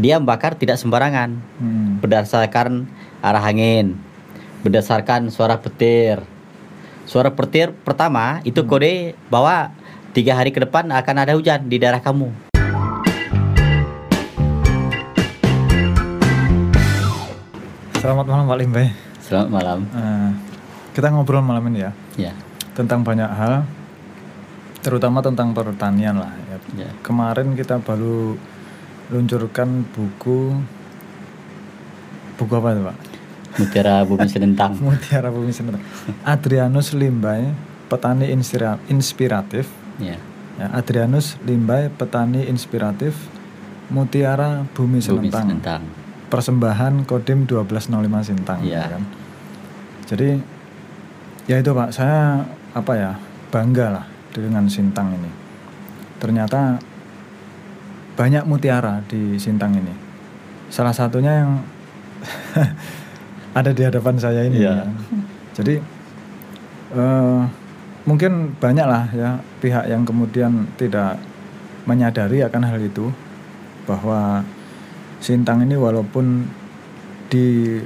dia membakar tidak sembarangan Hmm. berdasarkan arah angin, berdasarkan suara petir. Suara petir pertama itu kode bahwa tiga hari ke depan akan ada hujan di daerah kamu. Selamat malam Pak Limbe. Selamat malam. Eh, kita ngobrol malam ini ya Ya, tentang banyak hal, terutama tentang pertanian lah. Ya. ya. Kemarin kita baru luncurkan buku buku apa itu Pak? Mutiara Bumi Selentang. Mutiara Bumi Senetang. Adrianus Limbay, petani inspira- inspiratif. Ya, Ya, Adrianus Limbay, petani inspiratif. Mutiara Bumi Bumi Senetang. Selentang. Persembahan Kodim 1205 Sintang. Iya. ya kan? Jadi ya itu Pak, saya apa ya bangga lah dengan Sintang ini. Ternyata banyak mutiara di Sintang ini. Salah satunya yang ada di hadapan saya ini. Iya. ya. Jadi eh, mungkin banyak lah ya pihak yang kemudian tidak menyadari akan hal itu bahwa Sintang ini walaupun di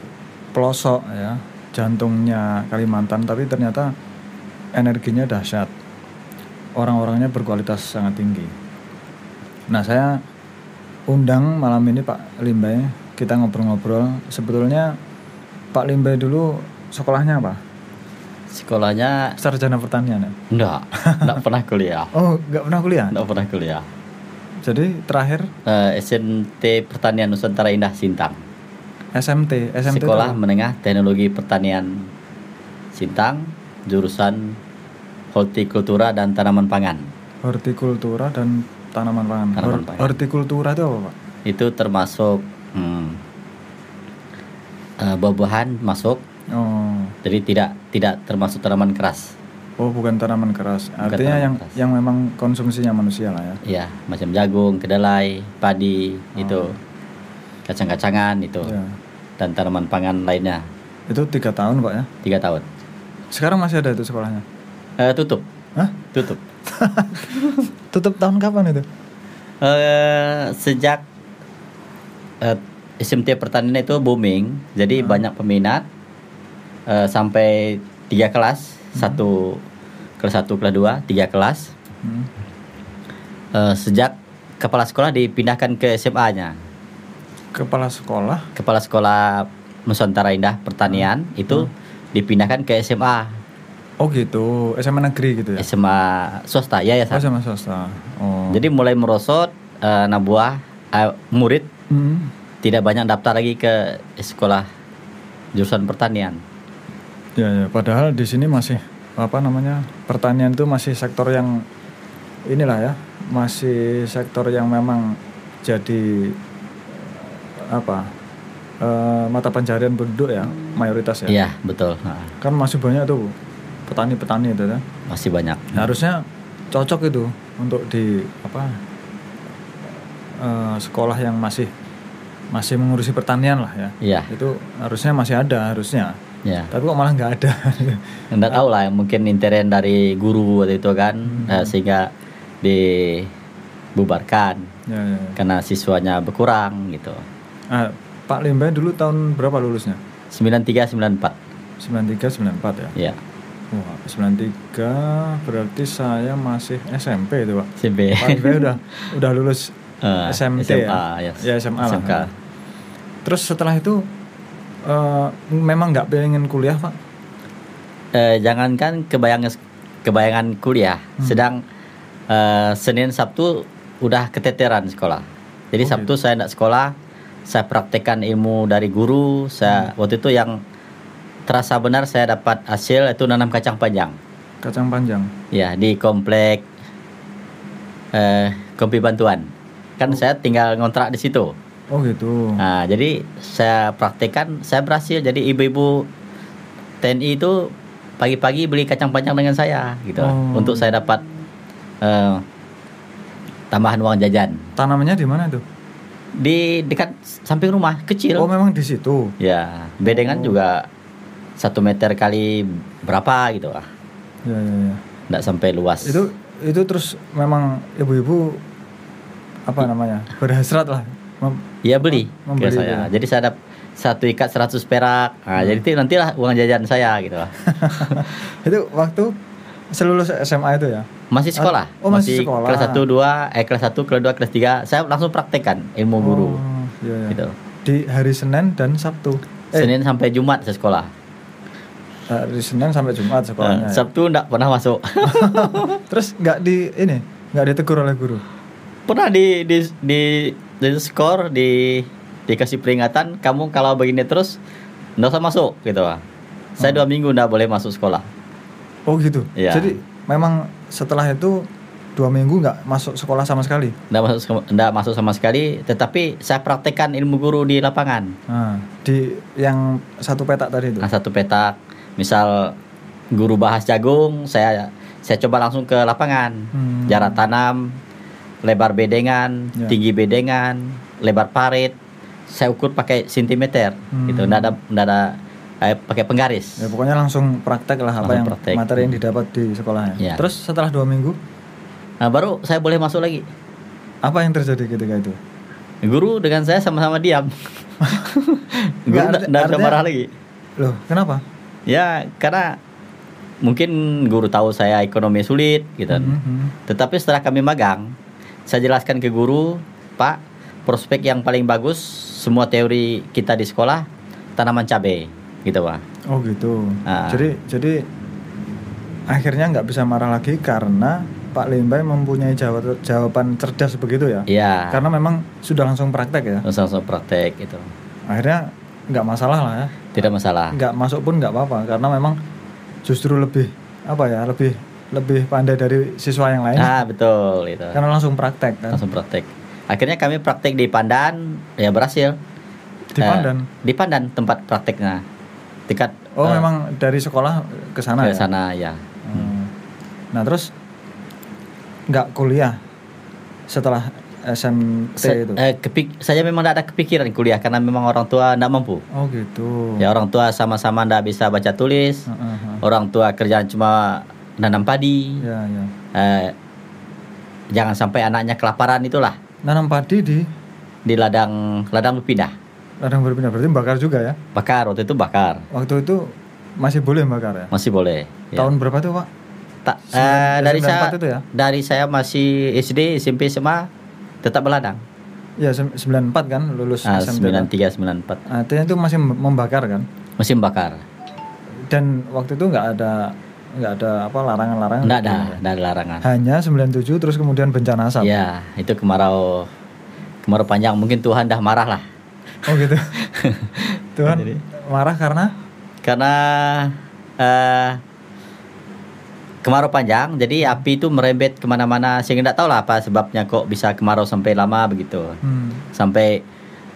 pelosok ya jantungnya Kalimantan tapi ternyata energinya dahsyat orang-orangnya berkualitas sangat tinggi nah saya undang malam ini Pak Limbay kita ngobrol-ngobrol sebetulnya Pak Limbay dulu sekolahnya apa Sekolahnya sarjana pertanian ya enggak, enggak pernah kuliah. oh nggak pernah kuliah Enggak pernah kuliah. jadi terakhir Eh, SMT Pertanian Nusantara Indah Sintang. SMT SMT itu Sekolah apa? Menengah Teknologi Pertanian Sintang, jurusan Hortikultura dan Tanaman Pangan. hortikultura dan tanaman pangan Tanaman pangan. hortikultura itu apa Pak Itu termasuk hmm, eh, buah-buahan masuk, oh jadi tidak tidak termasuk tanaman keras. Oh bukan tanaman keras, artinya tanaman yang keras. yang memang konsumsinya manusia lah ya. Ya, macam jagung, kedelai, padi, itu kacang-kacangan itu Oh. Ya. dan tanaman pangan lainnya Itu tiga tahun pak ya. tiga tahun. Sekarang masih ada itu sekolahnya. Eh, tutup, Hah? tutup. Tutup tahun kapan itu? Eh, sejak eh, SMT pertanian itu booming, jadi banyak peminat eh, sampai tiga kelas, satu kelas satu, kelas dua, tiga kelas. Hmm. Eh, sejak kepala sekolah dipindahkan ke SMA-nya, Kepala sekolah. kepala sekolah Nusantara Indah Pertanian itu dipindahkan ke SMA, Oh gitu, SMA negeri gitu ya. SMA swasta, ya ya. Oh SMA swasta. Oh. Jadi mulai merosot eh, nabuah eh, murid Hmm. tidak banyak daftar lagi ke sekolah jurusan pertanian. Ya ya. Padahal di sini masih apa namanya pertanian itu masih sektor yang inilah ya, masih sektor yang memang jadi apa eh, mata pencarian penduduk ya mayoritas ya. Iya betul, kan masih banyak tuh petani-petani itu ya. masih banyak. harusnya cocok itu untuk di apa eh, sekolah yang masih masih mengurusi pertanian lah ya Iya, itu harusnya masih ada harusnya ya. tapi kok malah nggak ada Nggak tahu lah, mungkin intern dari guru waktu itu kan, Hmm. eh, sehingga dibubarkan ya, ya, ya. karena siswanya berkurang gitu. Ah, Pak Limbay dulu tahun berapa lulusnya 93 94 93 94 ya ya. Wah, 93 berarti saya masih SMP itu Pak SMP. Pak Limbay udah udah lulus Eh, SMT SMA, ya? yes. Ya, SMA lah. SMK. terus setelah itu eh, memang nggak pengen kuliah Pak Eh, jangankan kebayangan kebayangan kuliah, Hmm. sedang eh, Senin Sabtu udah keteteran sekolah. Jadi Oh, Sabtu saya tidak sekolah, saya praktekkan ilmu dari guru. Saya Hmm. waktu itu yang terasa benar saya dapat hasil itu nanam kacang panjang. kacang panjang Ya di komplek eh, Kompi Bantuan. Kan saya tinggal ngontrak di situ. oh gitu Nah, jadi saya praktekkan, saya berhasil. Jadi ibu-ibu TNI itu pagi-pagi beli kacang panjang dengan saya, gitu, Oh. untuk saya dapat eh, tambahan uang jajan tanamannya di mana tuh di dekat samping rumah kecil. oh memang di situ Ya, bedengan Oh. juga satu meter kali berapa gitu lah, ya ya ya sampai luas. itu itu terus memang ibu-ibu apa namanya berhasrat lah Mem- Iya beli Membeli ke saya. itu. Jadi saya dapat satu ikat 100 perak. Nah, Hmm. jadi itu nantilah uang jajan saya gitu. lah. itu waktu selulus SMA itu ya Masih sekolah. Oh, masih sekolah. Kelas 1 2, eh kelas 1, kelas 2, kelas 3 saya langsung praktekkan ilmu guru. Oh, iya, iya. Gitu. di hari Senin dan Sabtu eh Senin sampai Jumat saya sekolah. Hari Senin sampai Jumat sekolahnya Eh, ya. Sabtu enggak pernah masuk. terus nggak di ini nggak ditegur oleh guru pernah di di di, di skor di dikasih peringatan kamu kalau begini terus nggak usah masuk gitu. Saya Hmm. dua minggu nggak boleh masuk sekolah. oh gitu Iya. jadi memang setelah itu dua minggu nggak masuk sekolah sama sekali Nggak masuk sek- nggak masuk sama sekali. Tetapi saya praktekkan ilmu guru di lapangan. nah di yang satu petak tadi itu Nah, satu petak, misal guru bahas jagung, saya saya coba langsung ke lapangan. Hmm. Jarak tanam, lebar bedengan, Ya. tinggi bedengan, lebar parit. Saya ukur pakai sentimeter, Hmm. gitu. Nggak ada nggak ada eh, pakai penggaris. ya pokoknya langsung praktek lah apa Langsung yang praktek. materi yang didapat di sekolahnya Iya. terus setelah dua minggu Nah, baru saya boleh masuk lagi. apa yang terjadi ketika itu Guru dengan saya sama-sama diam. guru Nggak, artinya- marah lagi. loh kenapa Ya, karena mungkin guru tahu saya ekonomi sulit gitu. Mhm. Tetapi setelah kami magang, saya jelaskan ke guru, Pak, prospek yang paling bagus semua teori kita di sekolah tanaman cabai, gitu Pak. oh gitu Ah. jadi jadi akhirnya nggak bisa marah lagi karena Pak Limbai mempunyai jawab- jawaban cerdas begitu ya Iya. karena memang sudah langsung praktek ya Langsung langsung praktek gitu. akhirnya nggak masalah lah ya Tidak masalah. nggak masuk pun nggak apa-apa karena memang justru lebih apa ya lebih lebih pandai dari siswa yang lain Ah, betul itu. karena langsung praktek kan Langsung praktek. Akhirnya kami praktek di Pandan, ya berhasil. di Eh, Pandan Di Pandan tempat prakteknya. Tingkat oh eh, memang dari sekolah ke sana ke ya sana ya. Hmm. nah terus nggak kuliah setelah SMT Sa- itu eh, kepik- saya memang tidak ada kepikiran kuliah karena memang orang tua tidak mampu. oh gitu Ya orang tua sama-sama tidak bisa baca tulis. Heeh, heeh. Orang tua kerjaan cuma nanam padi. ya ya Eh, jangan sampai anaknya kelaparan itulah nanam padi di di ladang ladang berpindah. ladang berpindah berarti bakar juga ya Bakar waktu itu bakar waktu itu masih boleh bakar ya masih boleh. Ya. tahun berapa tuh pak Ta- eh, dari 94 saya itu ya? dari saya masih SD SMP SMA tetap berladang. ya sem- 94 kan lulus Ah, SMT kan? 93 94 artinya itu masih mem- membakar kan mesin bakar. dan waktu itu nggak ada nggak ada apa larangan-larangan Enggak ada, enggak ada larangan. hanya 97 terus kemudian bencana asap Ya, itu kemarau kemarau panjang mungkin Tuhan dah marah lah. oh gitu Tuhan Jadi- marah karena Karena eh kemarau panjang, jadi api itu merembet ke mana-mana sehingga tidak tahu lah apa sebabnya kok bisa kemarau sampai lama begitu. hmm, Sampai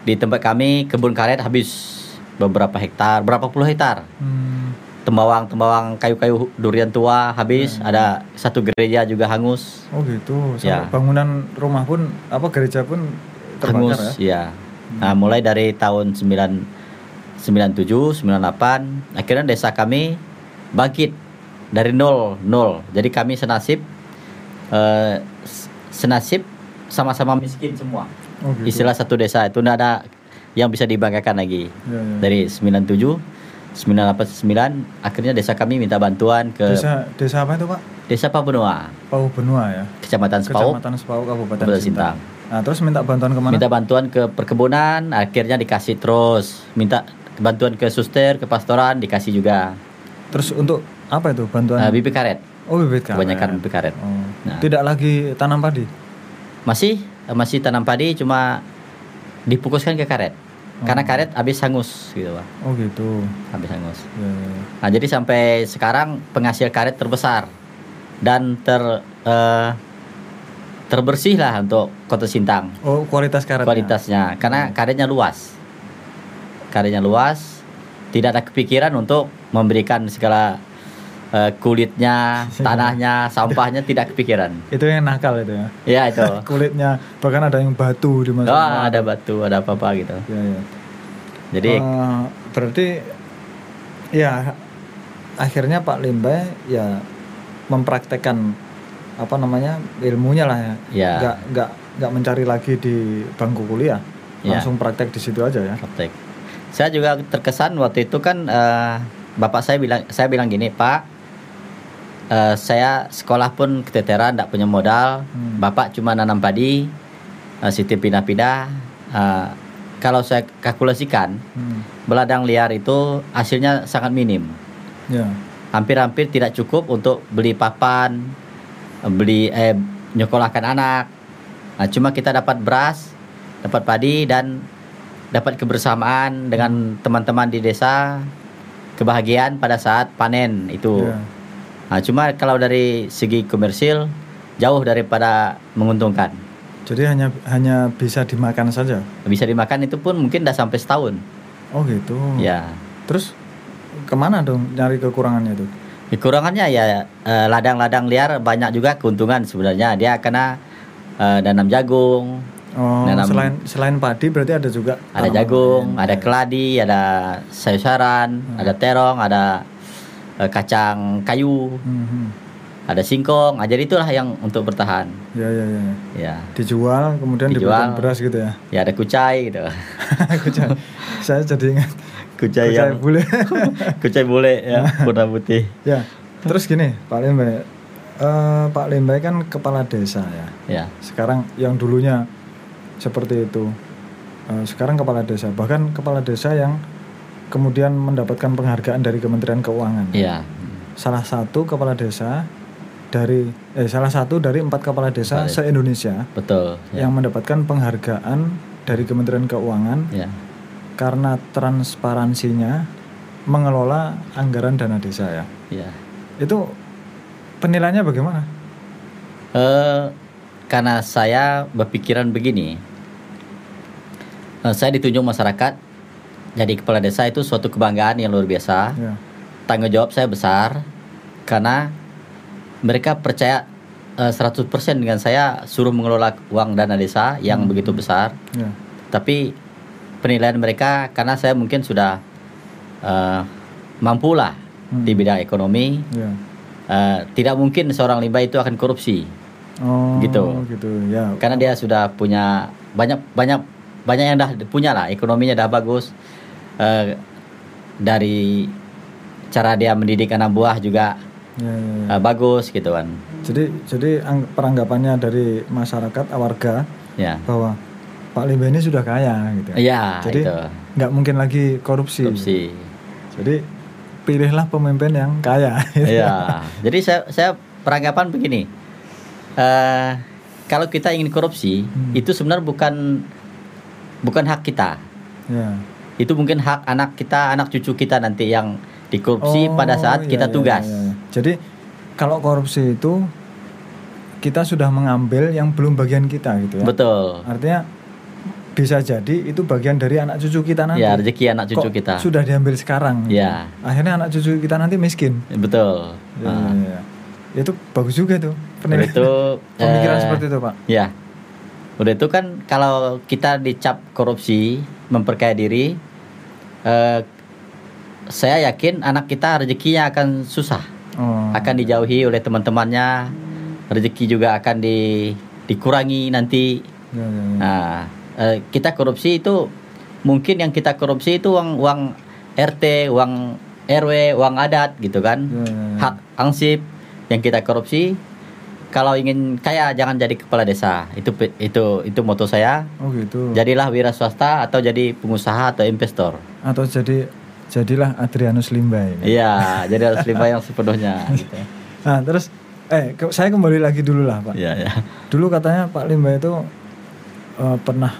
di tempat kami kebun karet habis beberapa hektar, berapa puluh hektar. hmm, Tembawang-tembawang kayu-kayu durian tua habis, ada satu gereja juga hangus. oh gitu Sampai Ya. bangunan rumah pun apa gereja pun terbakar hangus ya ya. Nah, mulai dari tahun 9 97, 98, akhirnya desa kami bangkit dari nol, nol. Jadi kami senasib eh, s- senasib sama-sama miskin semua. oh gitu Istilah satu desa itu tidak ada yang bisa dibanggakan lagi. Ya, ya. Dari 97 989 akhirnya desa kami minta bantuan ke desa, desa desa apa itu pak Pabenua, Pau Benua ya Kecamatan Sepau, Kecamatan Sepau Kabupaten Kabupaten Sintang. Sintang. Nah, terus minta bantuan ke mana? minta bantuan ke perkebunan akhirnya dikasih terus minta bantuan ke suster ke pastoran dikasih juga Terus untuk apa itu bantuan? Nah, bibit karet oh bibit karet. kebanyakan bibit karet Oh. Nah. Tidak lagi tanam padi. masih masih tanam padi cuma dipukuskan ke karet karena Oh. karet habis hangus gitu pak Oh gitu. habis hangus Ya, ya, ya. nah jadi sampai sekarang penghasil karet terbesar dan ter eh, terbersih lah untuk kota Sintang Oh kualitas karetnya. kualitasnya karena karetnya luas karetnya luas tidak ada kepikiran untuk memberikan segala eh, kulitnya tanahnya sampahnya tidak kepikiran Itu yang nakal itu ya. ya itu Kulitnya bahkan ada yang batu di oh, ada batu ada apa apa gitu Ya, ya. jadi Eh, berarti ya akhirnya Pak Limbai ya mempraktekkan apa namanya ilmunya lah ya. Ya. Nggak nggak nggak mencari lagi di bangku kuliah. Ya. langsung praktek di situ aja ya. praktek. Saya juga terkesan waktu itu kan eh, bapak saya bilang saya bilang gini pak, eh, saya sekolah pun keteteran, tidak punya modal. Hmm. Bapak cuma nanam padi, eh, siti pindah-pindah. Eh, kalau saya kalkulasikan Hmm. beladang liar itu hasilnya sangat minim, Ya. hampir-hampir tidak cukup untuk beli papan, beli eh, nyekolahkan anak. Nah, cuma kita dapat beras, dapat padi dan dapat kebersamaan dengan teman-teman di desa, kebahagiaan pada saat panen itu. Ya. Nah, cuma kalau dari segi komersil jauh daripada menguntungkan. Jadi hanya hanya bisa dimakan saja. Bisa dimakan itu pun mungkin udah sampai setahun. Oh gitu. Ya. Terus ke mana dong nyari kekurangannya itu? Kekurangannya ya eh, ladang-ladang liar banyak juga keuntungan sebenarnya. Dia kena eh, nanam jagung, Oh, Nanam- selain selain padi berarti ada juga ada jagung, lain. ada Ya. keladi, ada sayur-sayuran, ada terong, ada eh, kacang kayu, Hmm, ada singkong. Nah, jadi itulah yang untuk bertahan. Ya ya ya. Ya. Dijual kemudian Dijual. beras gitu ya. Ya ada kucai gitu. Kucai. Saya jadi ingat Kucai kucai yang bule. kucai bule ya, warna putih. ya. Terus gini, Pak Limbai. Eh, Pak Limbai kan kepala desa ya. Ya. Sekarang yang dulunya seperti itu. Eh, sekarang kepala desa, bahkan kepala desa yang kemudian mendapatkan penghargaan dari Kementerian Keuangan. Iya. Salah satu kepala desa dari eh salah satu dari empat kepala desa desa. se-Indonesia Betul. Ya. yang mendapatkan penghargaan dari Kementerian Keuangan Ya. karena transparansinya mengelola anggaran dana desa ya. Ya. Itu penilaiannya bagaimana? Eh, karena saya berpikiran begini, eh, saya ditunjuk masyarakat jadi kepala desa itu suatu kebanggaan yang luar biasa. Ya. Tanggung jawab saya besar karena mereka percaya eh, 100% dengan saya suruh mengelola uang dana desa yang Hmm. begitu besar. Ya. Tapi penilaian mereka karena saya mungkin sudah eh, mampu lah Hmm. di bidang ekonomi, Ya. eh, tidak mungkin seorang limbah itu akan korupsi. Oh, Gitu. gitu. Ya. karena dia sudah punya banyak banyak banyak yang dah punya lah ekonominya dah bagus Eh, dari cara dia mendidik anak buah juga Ya, ya, ya. eh, bagus gitu kan Jadi jadi ang- peranggapannya dari masyarakat warga ya bahwa Pak Limba ini sudah kaya gitu. iya Jadi nggak mungkin lagi korupsi. korupsi Jadi pilihlah pemimpin yang kaya. iya jadi saya saya peranggapan begini eh kalau kita ingin korupsi Hmm. itu sebenarnya bukan bukan hak kita ya. Itu mungkin hak anak kita anak cucu kita nanti yang dikorupsi pada saat iya, kita iya, tugas iya, iya. Jadi kalau korupsi itu kita sudah mengambil yang belum bagian kita gitu ya. betul Artinya bisa jadi itu bagian dari anak cucu kita nanti. ya rezeki anak cucu Kok kita Sudah diambil sekarang. gitu. Ya. Akhirnya anak cucu kita nanti miskin. betul Ya, Ah. ya, ya. Itu bagus juga tuh. Itu pemikiran eh, seperti itu, Pak. ya udah itu kan kalau kita dicap korupsi memperkaya diri eh, saya yakin anak kita rezekinya akan susah Oh. akan dijauhi oleh teman-temannya rezeki juga akan di dikurangi nanti Ya, ya, ya. nah eh, kita korupsi itu mungkin yang kita korupsi itu uang uang RT uang RW uang adat gitu kan Ya, ya, ya. hak ansip yang kita korupsi kalau ingin kaya jangan jadi kepala desa itu itu itu moto saya Oh gitu. jadilah wira swasta atau jadi pengusaha atau investor Atau jadi jadilah Adrianus Limbai. iya jadi harus lima yang sepenuhnya gitu. Nah, terus eh ke- saya kembali lagi dulu lah, Pak. iya ya Dulu katanya Pak Limba itu eh, pernah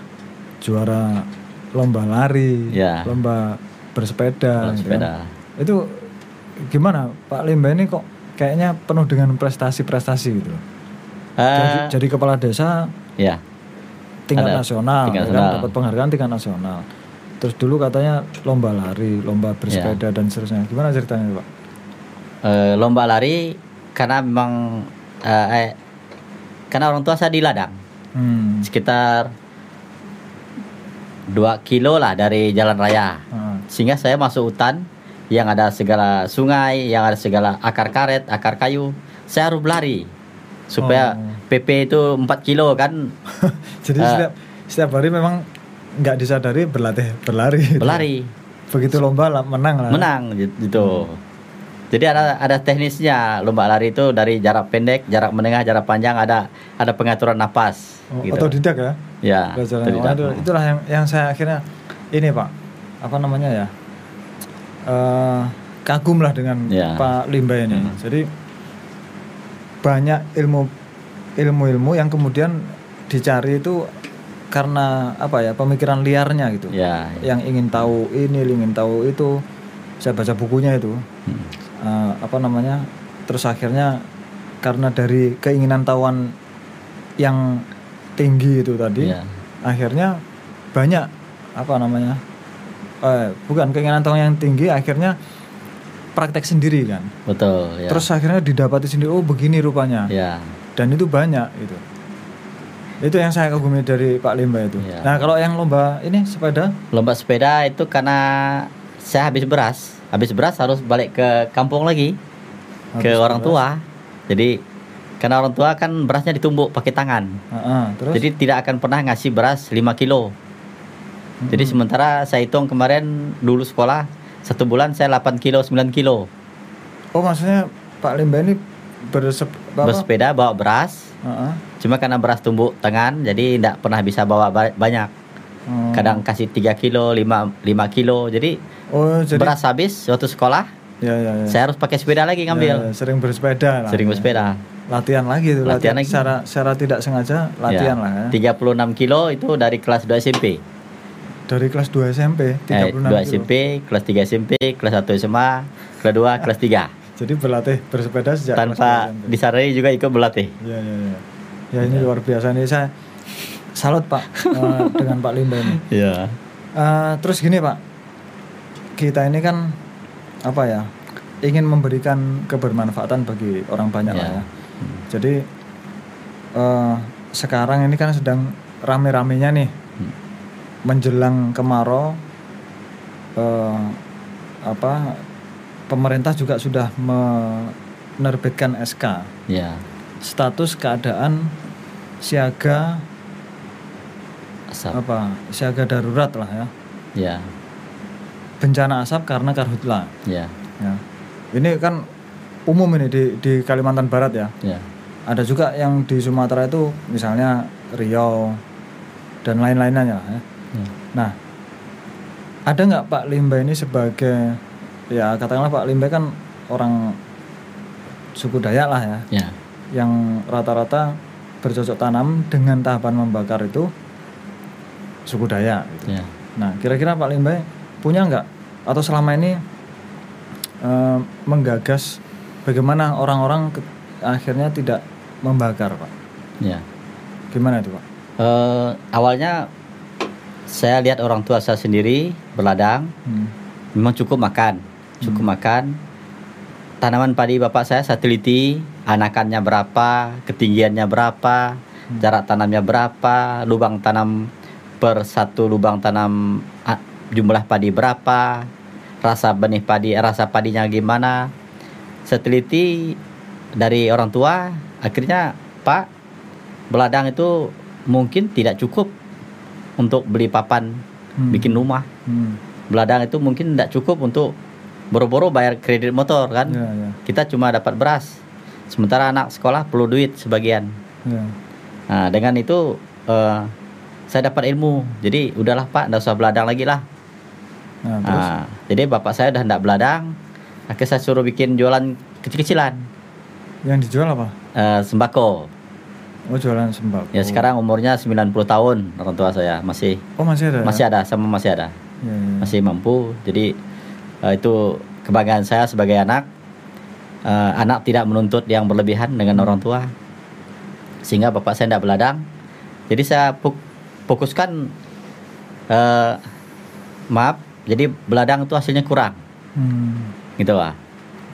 juara lomba lari, Ya. lomba bersepeda. Gitu sepeda ya. Itu gimana Pak Limba ini kok kayaknya penuh dengan prestasi-prestasi gitu. loh. Eh, Jadi, jadi kepala desa ya tingkat Ada nasional, tingkat ya kan, nasional. dapat penghargaan tingkat nasional. Terus dulu katanya lomba lari, lomba bersepeda dan seterusnya. Gimana ceritanya Pak? Eh, lomba lari karena memang eh, eh, karena orang tua saya di ladang Hmm. sekitar 2 kilo lah dari jalan raya ah, sehingga saya masuk hutan yang ada segala sungai, yang ada segala akar karet, akar kayu. Saya harus berlari supaya Oh. PP itu 4 kilo kan. Jadi Eh. setiap setiap hari memang nggak disadari berlatih berlari. gitu. berlari Begitu lomba lah, menang lah. menang gitu. Jadi ada ada teknisnya lomba lari itu dari jarak pendek, jarak menengah, jarak panjang ada ada pengaturan napas Oh, gitu. Otodidak ya. Ya, Belajar otodidak. Waduh, itulah yang yang saya akhirnya ini Pak. Apa namanya ya? eh kagum lah dengan Ya. Pak Limba ini. Hmm. Jadi banyak ilmu ilmu-ilmu yang kemudian dicari itu karena apa ya pemikiran liarnya gitu. Ya, Yang ingin tahu ini, ingin tahu itu. Saya baca bukunya itu. Hmm. Eh, apa namanya? Terus akhirnya karena dari keinginan tahuan yang tinggi itu tadi, ya, akhirnya banyak apa namanya? Eh, bukan keinginan tahuan yang tinggi, akhirnya praktek sendiri kan. betul. Ya. Terus akhirnya didapati sendiri, oh begini rupanya. ya, Dan itu banyak itu. Itu yang saya kagumi dari Pak Limba itu. Ya. Nah kalau yang lomba ini sepeda, lomba sepeda itu karena saya habis beras, habis beras harus balik ke kampung lagi ke Habis orang beras. tua. Jadi karena orang tua kan berasnya ditumbuk pakai tangan. Heeh, terus Jadi tidak akan pernah ngasih beras 5 kilo. Jadi Mm-mm. sementara saya hitung kemarin dulu sekolah satu bulan saya 8 kilo 9 kilo oh maksudnya Pak Limba ini bersep, apa? bersepeda bawa beras. Heeh. Cuma karena beras tumbuk tangan jadi tidak pernah bisa bawa ba- banyak. Oh. Kadang kasih 3 kilo 5 5 kilo. Jadi, Oh jadi beras habis waktu sekolah ya ya ya. saya harus pakai sepeda lagi Ya, ngambil. ya, sering bersepeda lah. Sering ya. bersepeda. Latihan lagi itu, Latihan latihan, lagi. secara secara tidak sengaja latihan Ya, lah ya. 36 kilo itu dari kelas 2 SMP. Dari kelas 2 SMP, Eh, 36 2 kilo. SMP, kelas 3 SMP, kelas 1 SMA, kelas 2, kelas 3. Jadi berlatih bersepeda sejak Tanpa 2 SMP. disadari juga ikut berlatih. Ya ya ya. Ya ini luar biasa nih saya salut Pak eh, dengan Pak Limba ini. Iya. Eh, terus gini Pak, kita ini kan apa ya ingin memberikan kebermanfaatan bagi orang banyak lah Ya. ya. Jadi eh, sekarang ini kan sedang rame-ramenya nih Hmm. menjelang kemarau eh, apa pemerintah juga sudah menerbitkan SK Ya. status keadaan siaga Asap. apa siaga darurat lah ya Ya. bencana asap karena karhutla Ya. ya ini kan umum ini di di Kalimantan Barat ya Ya. ada juga yang di Sumatera itu misalnya Riau dan lain-lainnya ya Ya. nah ada nggak Pak Limba ini sebagai ya katakanlah Pak Limba kan orang suku Dayak lah ya Ya. yang rata-rata bercocok tanam dengan tahapan membakar itu suku Dayak gitu. Ya. Nah, kira-kira Pak Limbai punya nggak atau selama ini eh, menggagas bagaimana orang-orang ke- akhirnya tidak membakar, Pak? Ya. Gimana itu, Pak? Eh, awalnya saya lihat orang tua saya sendiri berladang Hmm. memang cukup makan cukup makan. Tanaman padi bapak saya saya teliti anakannya berapa ketinggiannya berapa jarak tanamnya berapa lubang tanam per satu lubang tanam ah, jumlah padi berapa rasa benih padi rasa padinya gimana. Saya teliti dari orang tua akhirnya pak beladang itu mungkin tidak cukup untuk beli papan Hmm. bikin rumah. Hmm. beladang itu mungkin tidak cukup untuk boro-boro bayar kredit motor kan Ya, ya, kita cuma dapat beras sementara anak sekolah perlu duit sebagian ya. nah dengan itu eh, saya dapat ilmu jadi udahlah pak tidak usah beladang lagi lah Nah, terus Nah, jadi bapak saya udah tidak beladang akhirnya saya suruh bikin jualan kecil-kecilan yang dijual apa? eh, sembako Oh, jualan sembako. ya sekarang umurnya 90 tahun orang tua saya masih Oh, masih ada. masih ya? ada sama masih ada Ya, ya. masih mampu jadi eh, itu kebanggaan saya sebagai anak. Eh, anak tidak menuntut yang berlebihan dengan orang tua. Sehingga bapak saya tidak beladang. Jadi saya fok- fokuskan eh, maaf jadi beladang itu hasilnya kurang. Hmm. gitu lah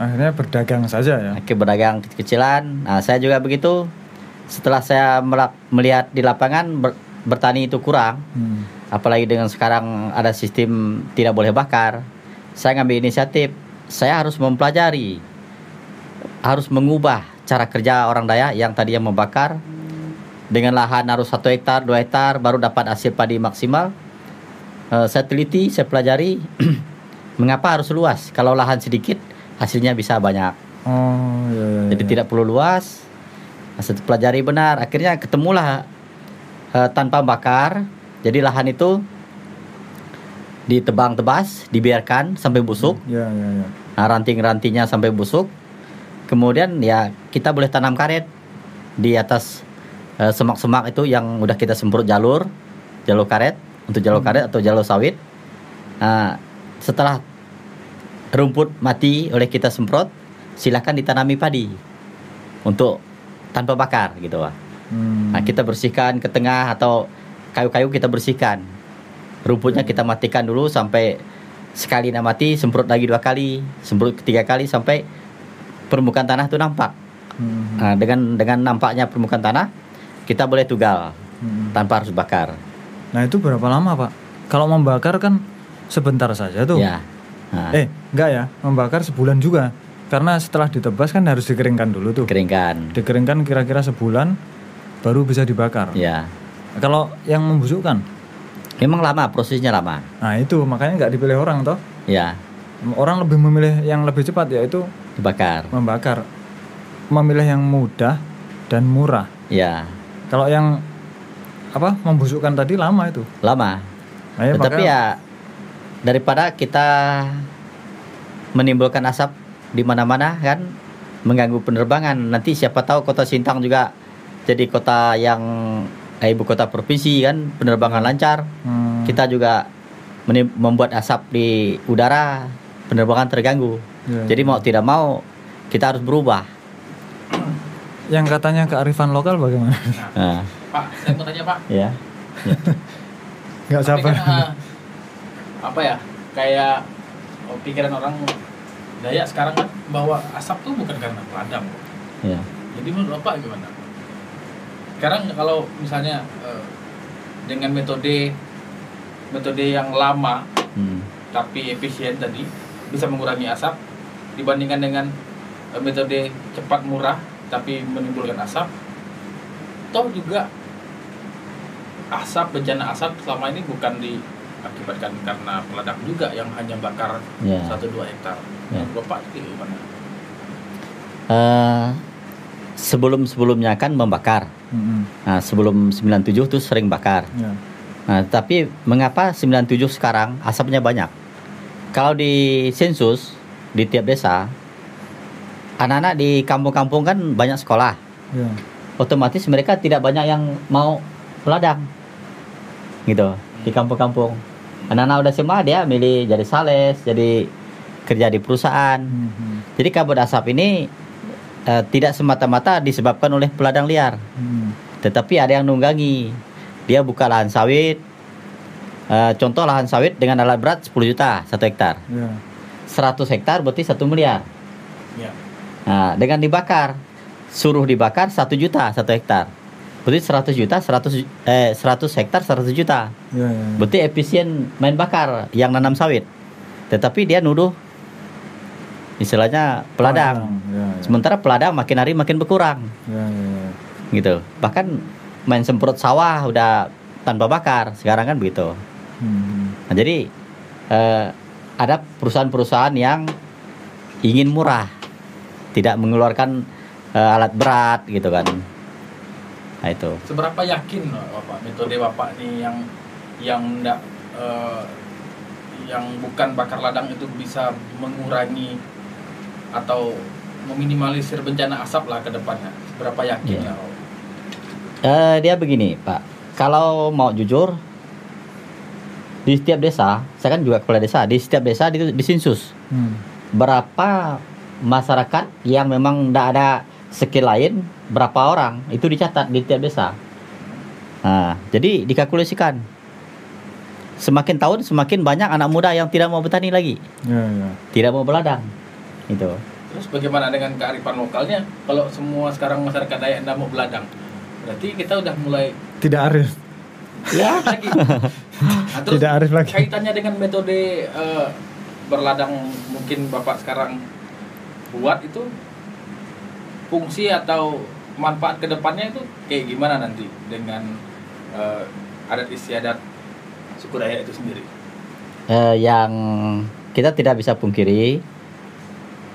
Akhirnya berdagang saja ya. Akhirnya berdagang kecil-kecilan. Nah saya juga begitu. Setelah saya melihat di lapangan ber- bertani itu kurang. Hmm. apalagi dengan sekarang ada sistem tidak boleh bakar saya ngambil inisiatif saya harus mempelajari harus mengubah cara kerja orang Dayak yang tadinya membakar dengan lahan harus satu hektar dua hektar baru dapat hasil padi maksimal eh, saya teliti, saya pelajari mengapa harus luas. Kalau lahan sedikit hasilnya bisa banyak. Oh, iya, iya, Jadi iya. tidak perlu luas. Nah, Saya pelajari benar. Akhirnya ketemulah eh, tanpa bakar. Jadi lahan itu ditebang tebas, dibiarkan sampai busuk. Iya, iya, iya. Nah, ranting-rantingnya sampai busuk. Kemudian ya kita boleh tanam karet di atas eh, semak-semak itu yang udah kita semprot jalur, jalur karet untuk jalur karet atau jalur sawit. Nah, setelah rumput mati oleh kita semprot, silakan ditanami padi untuk tanpa bakar gitu Pak. Hmm. Nah, kita bersihkan ke tengah atau kayu-kayu kita bersihkan. Rumputnya kita matikan dulu sampai sekali nak mati, semprot lagi dua kali, semprot ketiga kali sampai permukaan tanah itu nampak. Hmm. Nah, dengan dengan nampaknya permukaan tanah, kita boleh tugal Hmm. tanpa harus bakar. Nah, itu berapa lama, Pak? Kalau membakar kan sebentar saja tuh. Ya. Nah, Eh, enggak ya, membakar sebulan juga. Karena setelah ditebas kan harus dikeringkan dulu tuh. keringkan. Dikeringkan kira-kira sebulan baru bisa dibakar. Ya. Kalau yang membusukkan, Memang lama prosesnya lama. nah itu makanya nggak dipilih orang toh. Ya, Orang lebih memilih yang lebih cepat yaitu dibakar. membakar. Memilih yang mudah dan murah. Ya, Kalau yang apa membusukkan tadi lama itu. lama. Nah, ya, Tetapi ya daripada kita menimbulkan asap di mana-mana kan mengganggu penerbangan. Nanti siapa tahu kota Sintang juga jadi kota yang eh, ibu kota provinsi kan penerbangan lancar. Hmm, Kita juga membuat asap di udara penerbangan terganggu. ya, Jadi mau tidak mau kita harus berubah. yang katanya kearifan lokal bagaimana? Nah, Pak, saya mau tanya Pak. ya. Nggak Tapi sabar. kan, eh, apa ya? Kayak oh, pikiran orang Dayak sekarang kan bahwa asap tuh bukan karena peladang. Pak. Ya. Jadi menurut Bapak gimana? Sekarang kalau misalnya eh, dengan metode metode yang lama Hmm. tapi efisien tadi bisa mengurangi asap dibandingkan dengan eh, metode cepat murah tapi menimbulkan asap toh juga asap bencana asap selama ini bukan diakibatkan karena peledam juga yang hanya bakar Ya. satu dua hektar Ya. bapak itu gimana Eh, sebelum-sebelumnya kan membakar. Mm-mm. Nah, sebelum 97 tuh sering bakar. Ya. Nah, tapi mengapa 97 sekarang asapnya banyak? Kalau di sensus di tiap desa, anak-anak di kampung-kampung kan banyak sekolah. Ya. Otomatis mereka tidak banyak yang mau peladang. Gitu, di kampung-kampung. Anak-anak udah SMA dia milih jadi sales, jadi kerja di perusahaan. Mhm. Jadi kabut asap ini eh, tidak semata-mata disebabkan oleh peladang liar. Hmm. Tetapi ada yang nunggangi. Dia buka lahan sawit. Eh, contoh lahan sawit dengan alat berat 10 juta satu hektar. Ya. 100 hektar berarti 1 miliar. ya Nah, dengan dibakar suruh dibakar 1 juta satu hektar. Berarti 100 juta 100 ju- eh 100 hektar 100 juta. Ya, ya, ya. Berarti efisien main bakar yang nanam sawit. Tetapi dia nuduh istilahnya peladang. Ya, ya. Sementara peladang makin hari makin berkurang. Ya, ya, ya. gitu bahkan main semprot sawah udah tanpa bakar sekarang kan begitu Hmm. nah, jadi eh, ada perusahaan-perusahaan yang ingin murah tidak mengeluarkan eh, alat berat gitu kan nah itu seberapa yakin bapak metode bapak nih yang yang enggak eh, yang bukan bakar ladang itu bisa mengurangi atau meminimalisir bencana asap lah ke depannya. Seberapa yakin Iya. ya Eh, dia begini pak. Kalau mau jujur di setiap desa saya kan juga kepala desa di setiap desa itu disensus Hmm. berapa masyarakat yang memang tidak ada skill lain berapa orang itu dicatat di tiap desa. Nah jadi dikalkulasikan. Semakin tahun semakin banyak anak muda yang tidak mau bertani lagi. Ya, ya. tidak mau beladang itu terus bagaimana dengan kearifan lokalnya kalau semua sekarang masyarakat Dayak enggak mau beladang berarti kita udah mulai Tidak arif. ya lagi Nah, terus Tidak arif lagi. kaitannya dengan metode eh, berladang mungkin bapak sekarang buat itu fungsi atau manfaat ke depannya itu kayak gimana nanti dengan eh, adat istiadat suku Dayak itu sendiri eh, yang kita tidak bisa pungkiri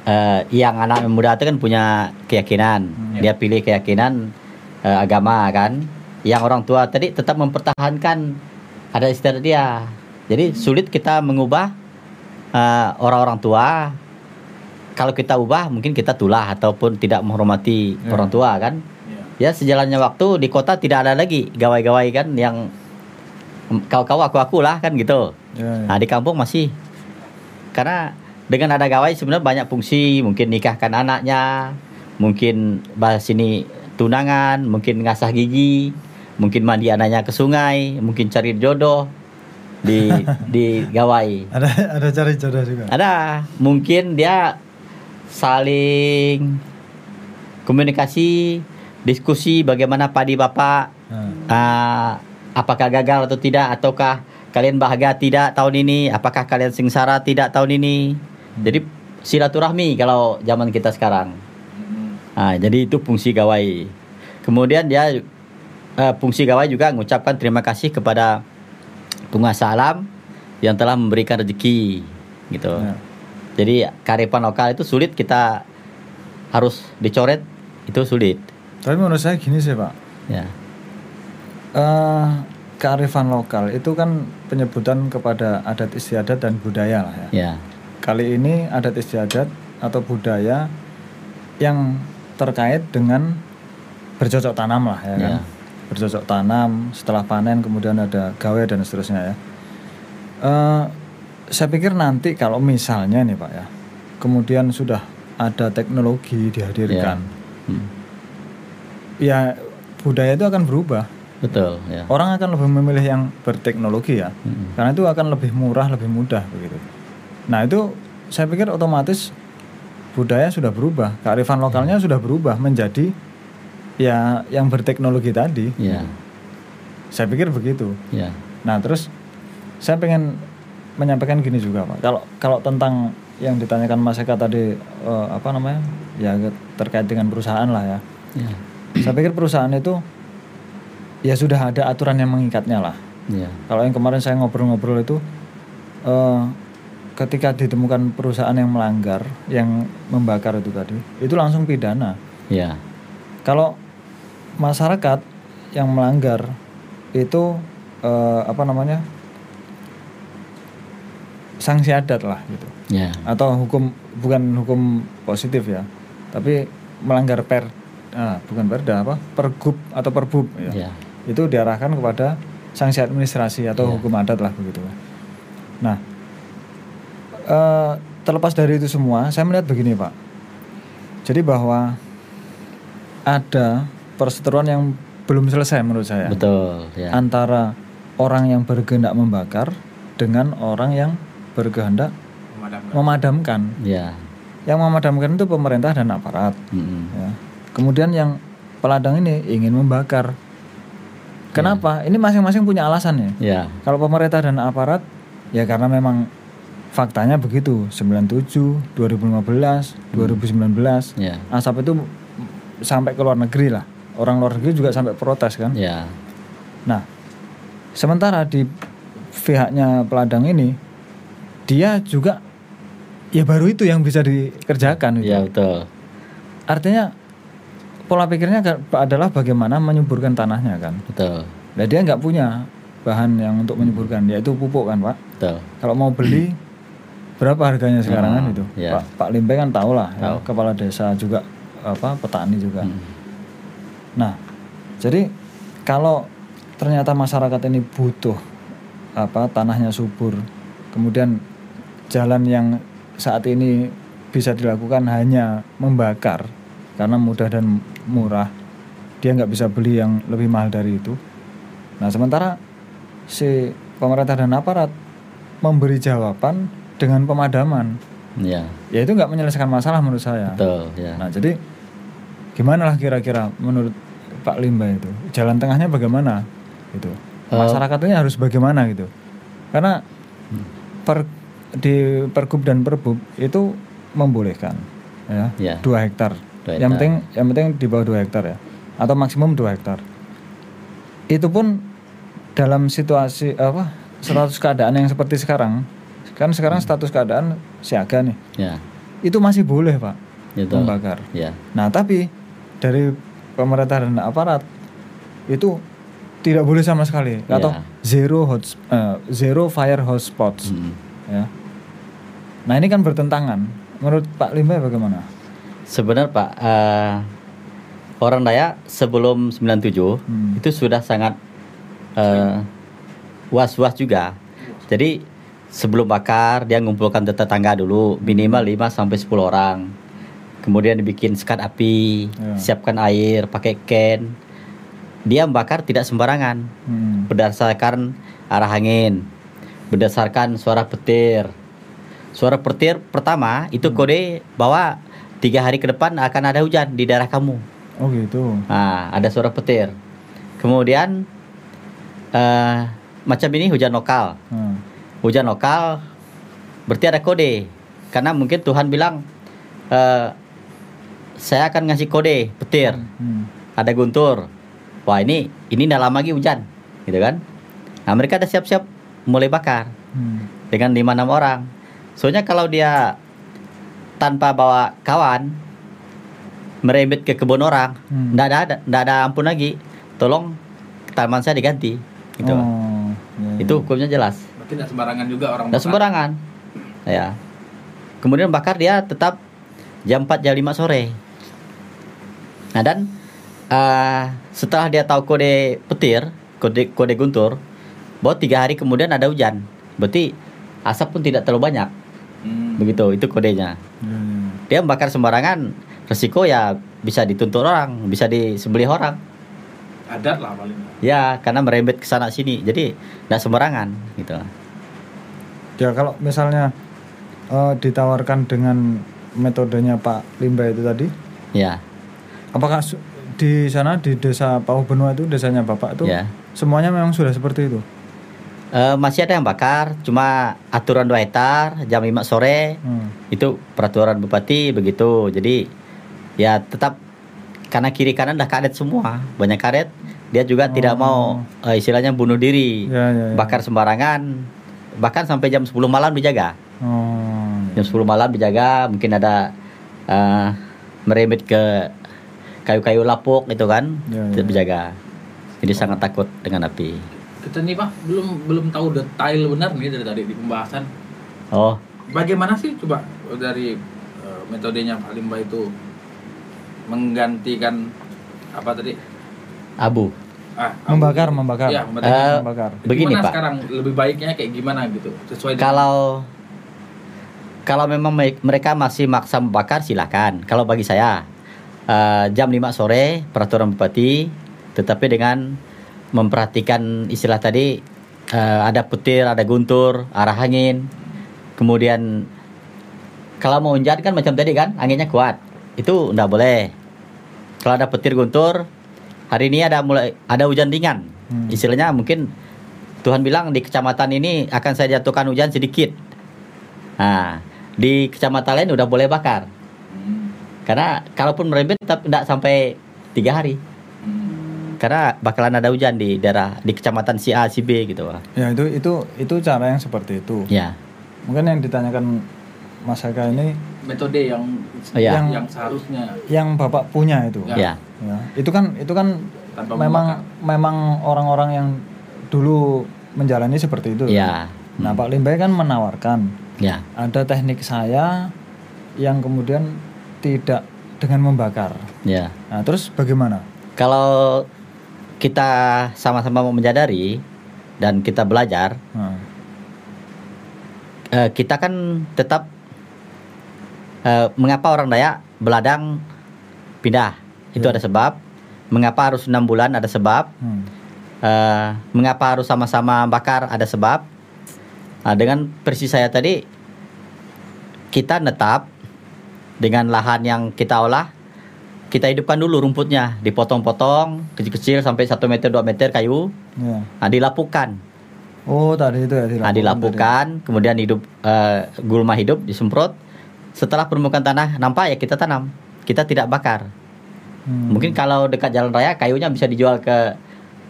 eh, yang anak muda itu kan punya keyakinan Hmm. dia pilih keyakinan eh, agama kan yang orang tua tadi tetap mempertahankan ada istiadat dia jadi sulit kita mengubah eh, orang-orang tua kalau kita ubah mungkin kita tulah ataupun tidak menghormati Ya. orang tua kan Ya. ya sejalannya waktu di kota tidak ada lagi gawai-gawai kan yang kau-kau aku-aku lah kan gitu Ya, ya. Nah di kampung masih karena dengan ada gawai sebenarnya banyak fungsi. Mungkin nikahkan anaknya mungkin bahas ini tunangan mungkin ngasah gigi mungkin mandi anaknya ke sungai mungkin cari jodoh di di gawai Ada ada cari jodoh juga. ada. Mungkin dia saling komunikasi diskusi bagaimana padi bapak Nah, Ah, apakah gagal atau tidak ataukah kalian bahagia tidak tahun ini apakah kalian sengsara tidak tahun ini jadi silaturahmi kalau zaman kita sekarang. Mm. Ah, jadi itu fungsi gawai. Kemudian dia eh, fungsi gawai juga mengucapkan terima kasih kepada penguasa alam yang telah memberikan rezeki gitu. Ya. jadi kearifan lokal itu sulit kita harus dicoret itu sulit. Tapi menurut saya gini sih pak, ya. Eh, kearifan lokal itu kan penyebutan kepada adat istiadat dan budaya lah ya. ya Kali ini adat istiadat atau budaya yang terkait dengan bercocok tanam lah ya kan. Ya. Bercocok tanam setelah panen kemudian ada gawe dan seterusnya ya. Eh, saya pikir nanti kalau misalnya nih pak ya, kemudian sudah ada teknologi dihadirkan, Hmm. ya budaya itu akan berubah. betul ya Orang akan lebih memilih yang berteknologi ya, Mm. karena itu akan lebih murah, lebih mudah begitu. Nah itu saya pikir otomatis budaya sudah berubah, kearifan lokalnya sudah berubah menjadi ya yang berteknologi tadi. ya Saya pikir begitu. ya Nah terus saya pengen menyampaikan gini juga pak. Kalau kalau tentang yang ditanyakan Mas Eka tadi eh, apa namanya ya terkait dengan perusahaan lah ya. ya Saya pikir perusahaan itu ya sudah ada aturan yang mengikatnya lah. ya Kalau yang kemarin saya ngobrol-ngobrol itu eh, ketika ditemukan perusahaan yang melanggar, yang membakar itu tadi, itu langsung pidana. ya Kalau masyarakat yang melanggar itu eh, apa namanya sanksi adat lah gitu, ya atau hukum bukan hukum positif ya, tapi melanggar per, ah, bukan perda apa, pergub atau perbub ya ya itu diarahkan kepada sanksi administrasi atau Iya. hukum adat lah begitu. Nah, eh, terlepas dari itu semua, saya melihat begini pak. Jadi bahwa ada perseteruan yang belum selesai menurut saya betul ya antara orang yang berkehendak membakar dengan orang yang berkehendak Memadamkan. memadamkan. ya Yang memadamkan itu pemerintah dan aparat. Mm-mm. Ya. Kemudian yang peladang ini ingin membakar. Kenapa? Ini masing-masing punya alasannya. ya Kalau pemerintah dan aparat ya karena memang faktanya begitu 97, 2015, 2019 ya asap itu sampai ke luar negeri lah. Orang luar negeri juga sampai protes kan. ya Nah, sementara di pihaknya peladang ini dia juga ya baru itu yang bisa dikerjakan gitu. ya betul Artinya pola pikirnya adalah bagaimana menyuburkan tanahnya kan. betul Nah dia nggak punya bahan yang untuk menyuburkan, yaitu pupuk kan pak. betul Kalau mau beli berapa harganya sekarang kan Hmm, itu? iya. Pak Pak Limpe kan tahu lah, ya, kepala desa juga apa petani juga. Hmm. Nah jadi kalau ternyata masyarakat ini butuh apa tanahnya subur, kemudian jalan yang saat ini bisa dilakukan hanya membakar karena mudah dan murah, dia nggak bisa beli yang lebih mahal dari itu. Nah sementara si pemerintah dan aparat memberi jawaban dengan pemadaman, ya ya itu nggak menyelesaikan masalah menurut saya. betul ya Nah jadi gimana lah kira-kira menurut Pak Limba itu? Jalan tengahnya bagaimana? Gitu. Eh. masyarakat ini harus bagaimana gitu? Karena per di pergub dan perbub itu membolehkan ya. Ya. dua hektar. Dua yang hektar. penting yang penting di bawah dua hektar ya. Atau maksimum dua hektar. Itu pun dalam situasi apa status keadaan yang seperti sekarang kan sekarang status keadaan siaga nih Ya. itu masih boleh pak Itu. membakar Ya. nah tapi dari pemerintah dan aparat itu tidak boleh sama sekali Ya. atau zero hot eh, zero fire hotspots Mm. ya nah ini kan bertentangan menurut Pak Limba bagaimana Sebenarnya Pak, eh, orang Dayak sebelum 97 Hmm. itu sudah sangat eh, was-was juga. Jadi sebelum bakar dia ngumpulkan tetangga dulu minimal 5 sampai 10 orang. Kemudian dibikin sekat api, Ya. siapkan air, pakai can. Dia membakar tidak sembarangan Hmm. berdasarkan arah angin, berdasarkan suara petir. Suara petir pertama itu kode bahwa tiga hari ke depan akan ada hujan di daerah kamu. oh gitu Nah, ada suara petir. Kemudian eh, macam ini hujan lokal. Hmm. Hujan lokal berarti ada kode. Karena mungkin Tuhan bilang eh, saya akan ngasih kode petir. Hmm. Ada guntur. Wah ini ini tidak lama lagi hujan, gitu kan? Nah mereka ada siap-siap mulai bakar Hmm. dengan lima enam orang. Soalnya kalau dia tanpa bawa kawan merembet ke kebun orang, Hmm. ndak ada ndak ada ampun lagi. Tolong taman saya diganti, gitu. Oh, ya, ya. Itu hukumnya jelas. Tidak sembarangan juga orang bakar. sembarangan. Ya. Kemudian bakar dia tetap jam 4 jam 5 sore. Nah dan eh, setelah dia tahu kode petir, kode kode guntur, bahwa tiga hari kemudian ada hujan. Berarti asap pun tidak terlalu banyak. Hmm. Begitu, itu kodenya. Ya, ya. Dia membakar sembarangan, resiko ya bisa dituntut orang, bisa disembelih orang. Adat lah paling. Ya, karena merembet ke sana sini. Jadi tidak sembarangan gitu. Ya kalau misalnya eh, ditawarkan dengan metodenya Pak Limba itu tadi, Ya, apakah di sana di desa Pauh Benua itu desanya Bapak itu ya. semuanya memang sudah seperti itu? Eh, masih ada yang bakar, cuma aturan 2 hektar jam 5 sore Hmm. itu peraturan bupati begitu. Jadi ya tetap karena kiri kanan dah karet semua, banyak karet. Dia juga tidak Oh. mau eh, istilahnya bunuh diri, Ya, ya, ya. bakar sembarangan, bahkan sampai jam 10 malam dijaga. Oh. Jam 10 malam dijaga, mungkin ada eh, merembet ke kayu-kayu lapuk gitu kan, Ya, ya. tetap dijaga. Jadi sangat takut dengan api. Kita nih Pak belum belum tahu detail benar nih dari tadi di pembahasan. Oh, Bagaimana sih coba dari eh, metodenya Pak Limba itu menggantikan apa tadi? abu. Ah, Membakar, membakar. Iya, membakar. Eh, membakar. begini, Gimana Pak. sekarang lebih baiknya kayak gimana gitu? Sesuai dengan Kalau kalau memang me- mereka masih maksa membakar silakan. Kalau bagi saya eh, jam 5 sore peraturan bupati tetapi dengan memperhatikan istilah tadi eh, ada petir, ada guntur, arah angin. Kemudian kalau mau hujan kan macam tadi kan anginnya kuat. Itu enggak boleh. Kalau ada petir guntur hari ini ada mulai ada hujan ringan. Hmm. Istilahnya mungkin Tuhan bilang di kecamatan ini akan saya jatuhkan hujan sedikit. Nah, di kecamatan lain udah boleh bakar. Hmm, Karena kalaupun merembet tetap tidak sampai tiga hari. hmm. Karena bakalan ada hujan di daerah di kecamatan si A si B gitu. Ya itu itu itu cara yang seperti itu. Ya, Mungkin yang ditanyakan Mas Haka ini metode yang Oh, iya. yang, yang seharusnya yang Bapak punya itu. Ya. ya, Ya, itu kan itu kan Tanpa memang memang orang-orang yang dulu menjalani seperti itu. ya, Nah, Pak Limbai kan menawarkan ya, ada teknik saya yang kemudian tidak dengan membakar. ya. Nah, terus bagaimana? Kalau kita sama-sama mau menyadari dan kita belajar, Nah, eh, kita kan tetap eh, mengapa orang Dayak beladang pindah? Itu Ya. ada sebab. Mengapa harus enam bulan? Ada sebab. Hmm, Eh, mengapa harus sama-sama bakar? Ada sebab. Nah, dengan versi saya tadi kita netap dengan lahan yang kita olah. Kita hidupkan dulu rumputnya. Dipotong-potong kecil-kecil sampai 1 meter 2 meter kayu. Ya. nah, dilapukan. Oh, tadi itu ya dilapukan. Nah, dilapukan, kemudian hidup eh, gulma hidup disemprot. Setelah permukaan tanah nampak ya kita tanam. Kita tidak bakar. Hmm. Mungkin kalau dekat jalan raya kayunya bisa dijual ke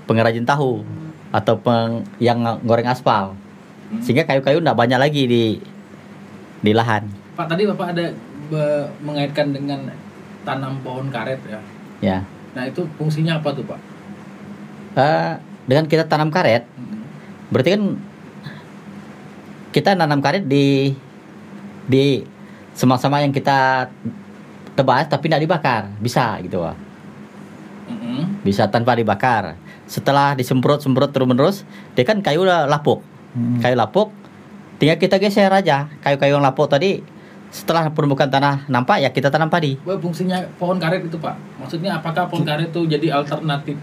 pengrajin tahu atau peng, yang goreng aspal. Hmm. sehingga kayu-kayu tidak banyak lagi di di lahan. Pak tadi bapak ada be- mengaitkan dengan tanam pohon karet ya. Ya, Nah itu fungsinya apa tuh pak? Eh, dengan kita tanam karet, Hmm. berarti kan kita nanam karet di di sama-sama yang kita tebas tapi tidak dibakar, bisa gitu, Wak. Mm-mm. bisa tanpa dibakar. Setelah disemprot-semprot terus-menerus, dia kan kayu udah lapuk. Hmm. Kayu lapuk, tinggal kita geser aja. Kayu-kayu yang lapuk tadi, setelah permukaan tanah nampak ya kita tanam padi. Wah, fungsinya pohon karet itu pak. Maksudnya apakah pohon karet itu jadi alternatif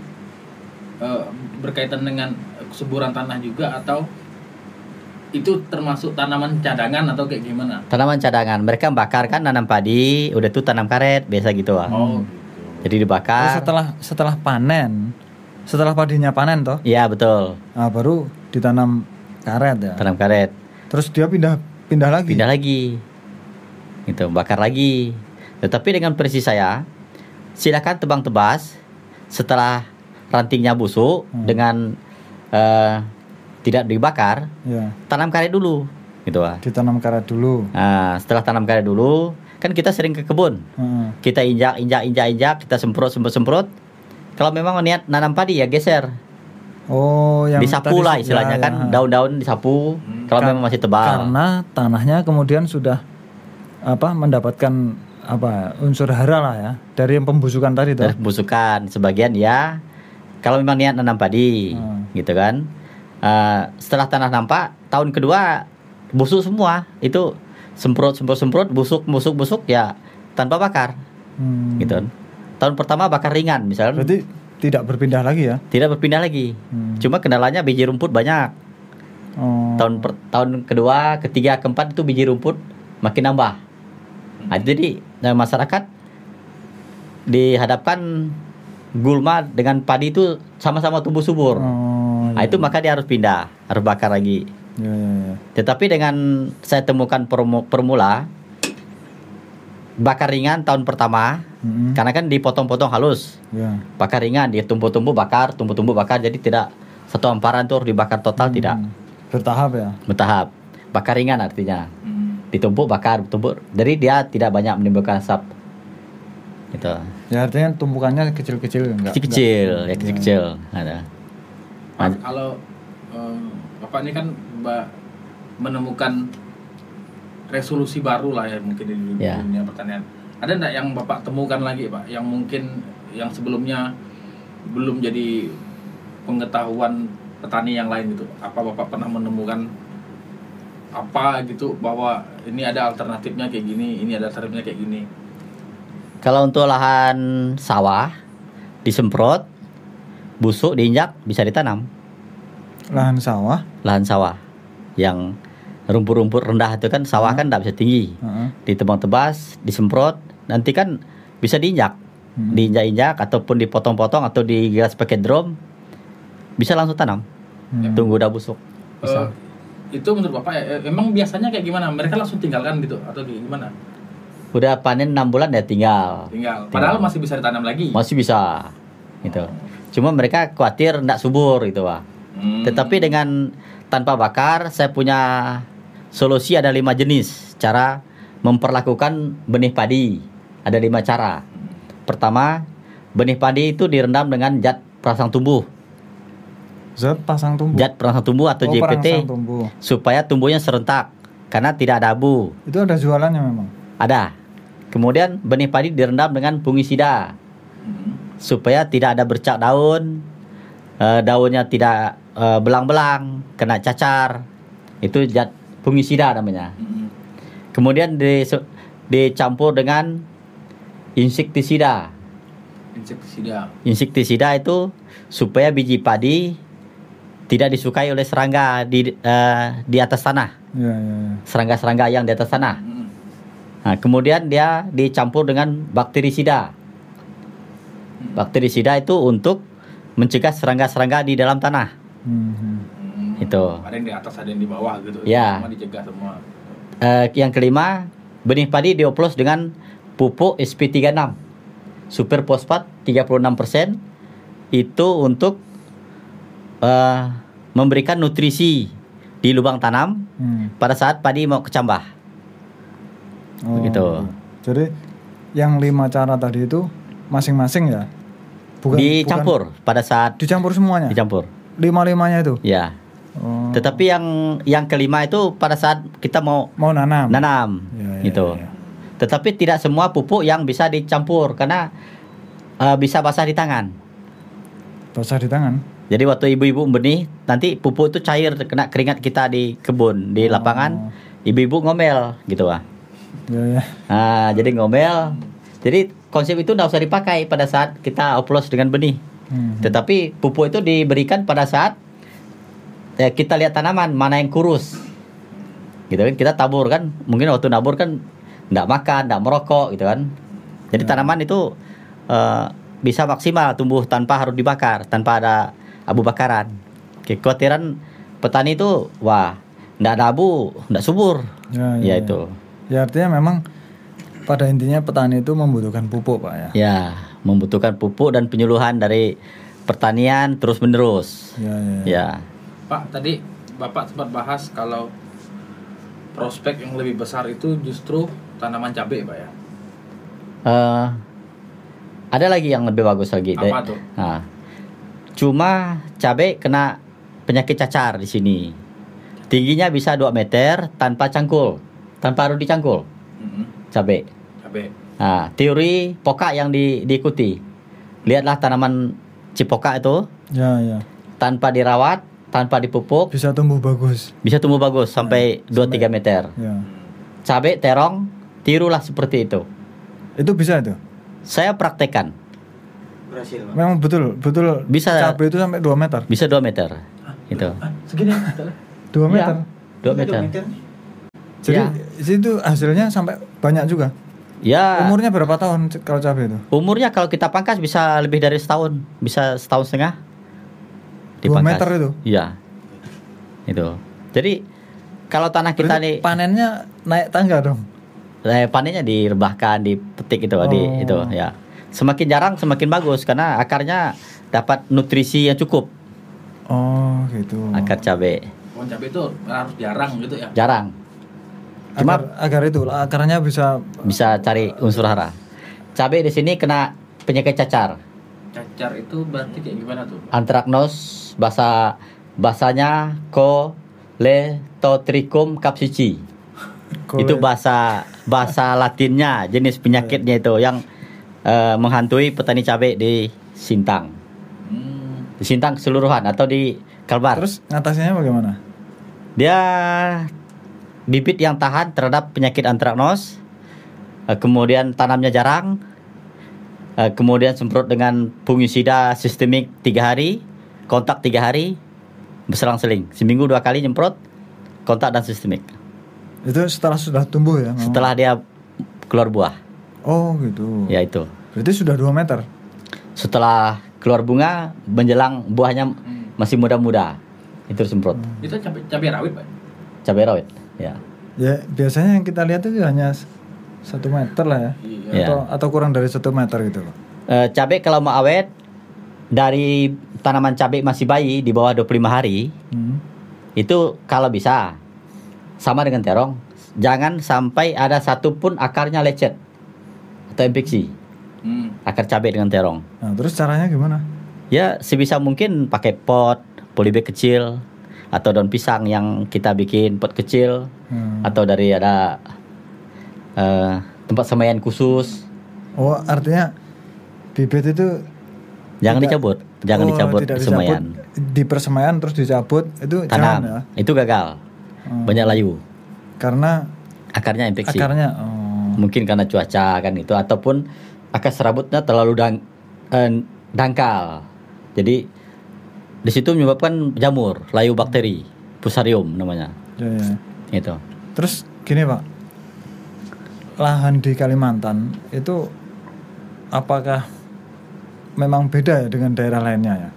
eh, berkaitan dengan kesuburan tanah juga atau itu termasuk tanaman cadangan atau kayak gimana? Tanaman cadangan, mereka bakar kan nanam padi, udah tuh tanam karet, biasa gitu. Wak. Oh, gitu. Jadi Terus dibakar. setelah setelah panen, setelah padinya panen toh, Iya betul, nah, baru ditanam karet ya. tanam karet. Terus dia pindah pindah lagi. Pindah lagi. Gitu, bakar lagi. Tetapi dengan prediksi saya, silakan tebang tebas setelah rantingnya busuk Hmm. dengan eh, tidak dibakar, Ya, tanam karet dulu. Gitu, Pak. ditanam karet dulu. Nah, setelah tanam karet dulu, kan kita sering ke kebun. Heeh. Kita injak, injak, injak, injak, kita semprot, semprot, semprot. Kalau memang niat nanam padi ya geser, Oh, yang disapu tadi lah istilahnya ya, kan, ya. daun-daun disapu. Hmm. Kalau Kar- memang masih tebal. Karena tanahnya kemudian sudah apa mendapatkan apa unsur hara lah ya dari yang pembusukan tadi dari pembusukan sebagian ya kalau memang niat nanam padi Hmm. gitu kan Eh, setelah tanah nampak tahun kedua busuk semua. Itu semprot semprot semprot busuk busuk busuk ya tanpa bakar. Hmm. gitu. Tahun pertama bakar ringan misalnya Berarti tidak berpindah lagi ya. tidak berpindah lagi. Hmm. cuma kendalanya biji rumput banyak. Oh. tahun per- tahun kedua ketiga keempat itu biji rumput makin nambah. Nah, jadi eh, masyarakat dihadapkan gulma dengan padi itu sama-sama tumbuh subur. Oh, Nah, itu maka dia harus pindah, harus bakar lagi. ya, ya, ya. Tetapi dengan saya temukan permu- permula bakar ringan tahun pertama, Mm-mm. karena kan dipotong-potong halus. Ya. Bakar ringan, dia tumbuh-tumbuh bakar, tumbuh-tumbuh bakar, jadi tidak satu hamparan tuh harus dibakar total tidak, Hmm. Bertahap ya. bertahap. Bakar ringan artinya, Hmm. ditumpuk bakar, tumpuk. Jadi dia tidak banyak menimbulkan asap. Gitu. Ya artinya tumpukannya kecil-kecil enggak. Kecil-kecil, ya kecil-kecil. Ada. Pak, kalau em, bapak ini kan mbak menemukan resolusi baru lah ya mungkin di dunia, dunia pertanian. Ada enggak yang bapak temukan lagi pak, yang mungkin yang sebelumnya belum jadi pengetahuan petani yang lain gitu? Apa bapak pernah menemukan apa gitu bahwa ini ada alternatifnya kayak gini, ini ada alternatifnya kayak gini? Kalau untuk lahan sawah disemprot, busuk diinjak bisa ditanam. Lahan sawah. Lahan sawah yang rumput-rumput rendah itu kan sawah kan tidak bisa tinggi. Heeh. Ditebang tebas, disemprot, nanti kan bisa diinjak. Hmm. Diinjak-injak ataupun dipotong-potong atau digas pakai drum bisa langsung tanam. Hmm. Tunggu udah busuk. Eh, Bisa. itu menurut bapak ya, emang biasanya kayak gimana? Mereka langsung tinggalkan gitu atau gimana? Udah panen 6 bulan ya tinggal. Tinggal. Padahal masih bisa ditanam lagi. Masih bisa. Gitu. Cuma mereka khawatir tidak subur gitu, Pak. Hmm. Tetapi dengan tanpa bakar, saya punya solusi ada lima jenis cara memperlakukan benih padi. Ada lima cara. Pertama, benih padi itu direndam dengan zat perangsang tumbuh, Zat pasang tumbuh. zat perangsang tumbuh atau oh, JPT, perangsang tumbuh. supaya tumbuhnya serentak karena tidak ada abu. Itu ada jualannya memang. Ada. Kemudian benih padi direndam dengan fungisida. Supaya tidak ada bercak daun, eh, daunnya tidak eh, belang-belang, kena cacar. Itu zat fungisida namanya. Hmm. Kemudian di, dicampur dengan insektisida. Insektisida. Insektisida itu supaya biji padi tidak disukai oleh serangga di eh, di atas tanah, Ya, ya, ya. serangga-serangga yang di atas tanah. Hmm. Nah, kemudian dia dicampur dengan bakterisida. Bakterisida itu untuk mencegah serangga-serangga di dalam tanah. Hmm. Itu. Ada yang di atas, ada yang di bawah gitu. Ya. Semua dicegah semua. Eh, yang kelima, benih padi dioplos dengan pupuk SP36. Super fosfat 36% itu untuk eh, memberikan nutrisi di lubang tanam Hmm. pada saat padi mau kecambah. Oh, Begitu. Jadi yang lima cara tadi itu masing-masing ya? Bukan dicampur pada saat bukan- dicampur semuanya. dicampur. Lima-limanya itu. Ya. Oh, Tetapi yang yang kelima itu pada saat kita mau mau nanam. nanam Ya, ya, gitu. ya. Tetapi tidak semua pupuk yang bisa dicampur karena eh, bisa basah di tangan. Basah di tangan. Jadi waktu ibu-ibu benih nanti pupuk itu cair kena keringat kita di kebun di Oh. lapangan ibu-ibu ngomel gitu ah. Ya, ya. Nah, jadi ngomel. Jadi konsep itu tidak usah dipakai pada saat kita oplos dengan benih. Hmm. Tetapi pupuk itu diberikan pada saat eh, kita lihat tanaman mana yang kurus. Gitu kan kita tabur kan. Mungkin waktu nabur kan tidak makan, tidak merokok gitu kan. Jadi Ya. tanaman itu eh, bisa maksimal tumbuh tanpa harus dibakar, tanpa ada abu bakaran. Kekhawatiran petani itu wah, tidak ada abu, tidak subur. Ya, Ya, ya, itu. Ya artinya memang pada intinya petani itu membutuhkan pupuk pak ya. Ya, membutuhkan pupuk dan penyuluhan dari pertanian terus menerus. Ya, ya. Ya. Pak, tadi Bapak sempat bahas kalau prospek yang lebih besar itu justru tanaman cabai, Pak ya. Eh, ada lagi yang lebih bagus lagi. Apa tuh? Nah, cuma cabai kena penyakit cacar di sini. Tingginya bisa 2 meter tanpa cangkul, tanpa harus dicangkul Mm-mm. cabai. Nah, teori poka yang di- diikuti. Lihatlah tanaman cipoka itu Ya, ya. tanpa dirawat, tanpa dipupuk, Bisa tumbuh bagus. bisa tumbuh bagus sampai 2-3 meter. Ya. Cabai terong, tirulah seperti itu. Itu bisa itu. Saya praktekkan, Berhasil, Pak. Memang betul, betul. Bisa. Cabai itu sampai 2 meter. bisa 2 meter. Itu. Ah, segini. 2 Iya. meter. 2 Ini meter. Jadi Ya. itu hasilnya sampai banyak juga. Ya, Umurnya berapa tahun kalau cabai itu? umurnya kalau kita pangkas bisa lebih dari setahun, bisa setahun setengah. Dua meter itu? Iya. Itu. Jadi kalau tanah kita Berarti nih panennya naik tangga dong. eh, panennya direbahkan, dipetik itu, di Oh. itu ya. Semakin jarang semakin bagus karena akarnya dapat nutrisi yang cukup. Oh, gitu. Akar cabai Pohon cabai itu harus jarang gitu ya. jarang. Cuma agar, agar itu akarnya bisa bisa cari unsur hara. Cabai di sini kena penyakit cacar. Cacar itu berarti kayak gimana tuh? Antraknos bahasa bahasanya Coletotrichum capsicii. Itu bahasa bahasa Latinnya, jenis penyakitnya itu yang eh, menghantui petani cabai di Sintang. Hmm. Di Sintang keseluruhan atau di Kalbar. Terus ngatasinnya bagaimana? Dia bibit yang tahan terhadap penyakit antraknos. eh, kemudian tanamnya jarang. eh, kemudian semprot dengan fungisida sistemik tiga hari, kontak tiga hari, berselang-seling. Seminggu dua kali nyemprot, kontak dan sistemik. Itu setelah sudah tumbuh ya? memang? Setelah dia keluar buah, Oh, gitu. ya itu. Berarti sudah 2 meter. Setelah keluar bunga, menjelang buahnya masih muda-muda, itu semprot. Itu cabai cabai rawit, Pak. Cabai rawit, ya. Ya, biasanya yang kita lihat itu hanya satu meter lah ya. Iya. Ya. Atau atau kurang dari satu meter gitu loh. Eh, cabai kalau mau awet dari tanaman cabai masih bayi di bawah 25 hari Hmm. itu kalau bisa sama dengan terong jangan sampai ada satu pun akarnya lecet atau infeksi Hmm. akar cabai dengan terong Nah, terus caranya gimana? ya sebisa mungkin pakai pot polybag kecil atau daun pisang yang kita bikin pot kecil. Hmm. atau dari ada eh, tempat semaian khusus. Oh, artinya bibit itu jangan Tidak- dicabut. Jangan oh, dicabut tidak semaian di persemaian terus dicabut itu tanam. jangan ya. itu gagal. Hmm. banyak layu. Karena akarnya infeksi. akarnya oh. mungkin karena cuaca kan itu ataupun akar serabutnya terlalu dang, eh, dangkal. Jadi di situ menyebabkan jamur layu bakteri fusarium namanya Ya, ya. itu Terus gini pak, lahan di Kalimantan itu apakah memang beda ya dengan daerah lainnya ya?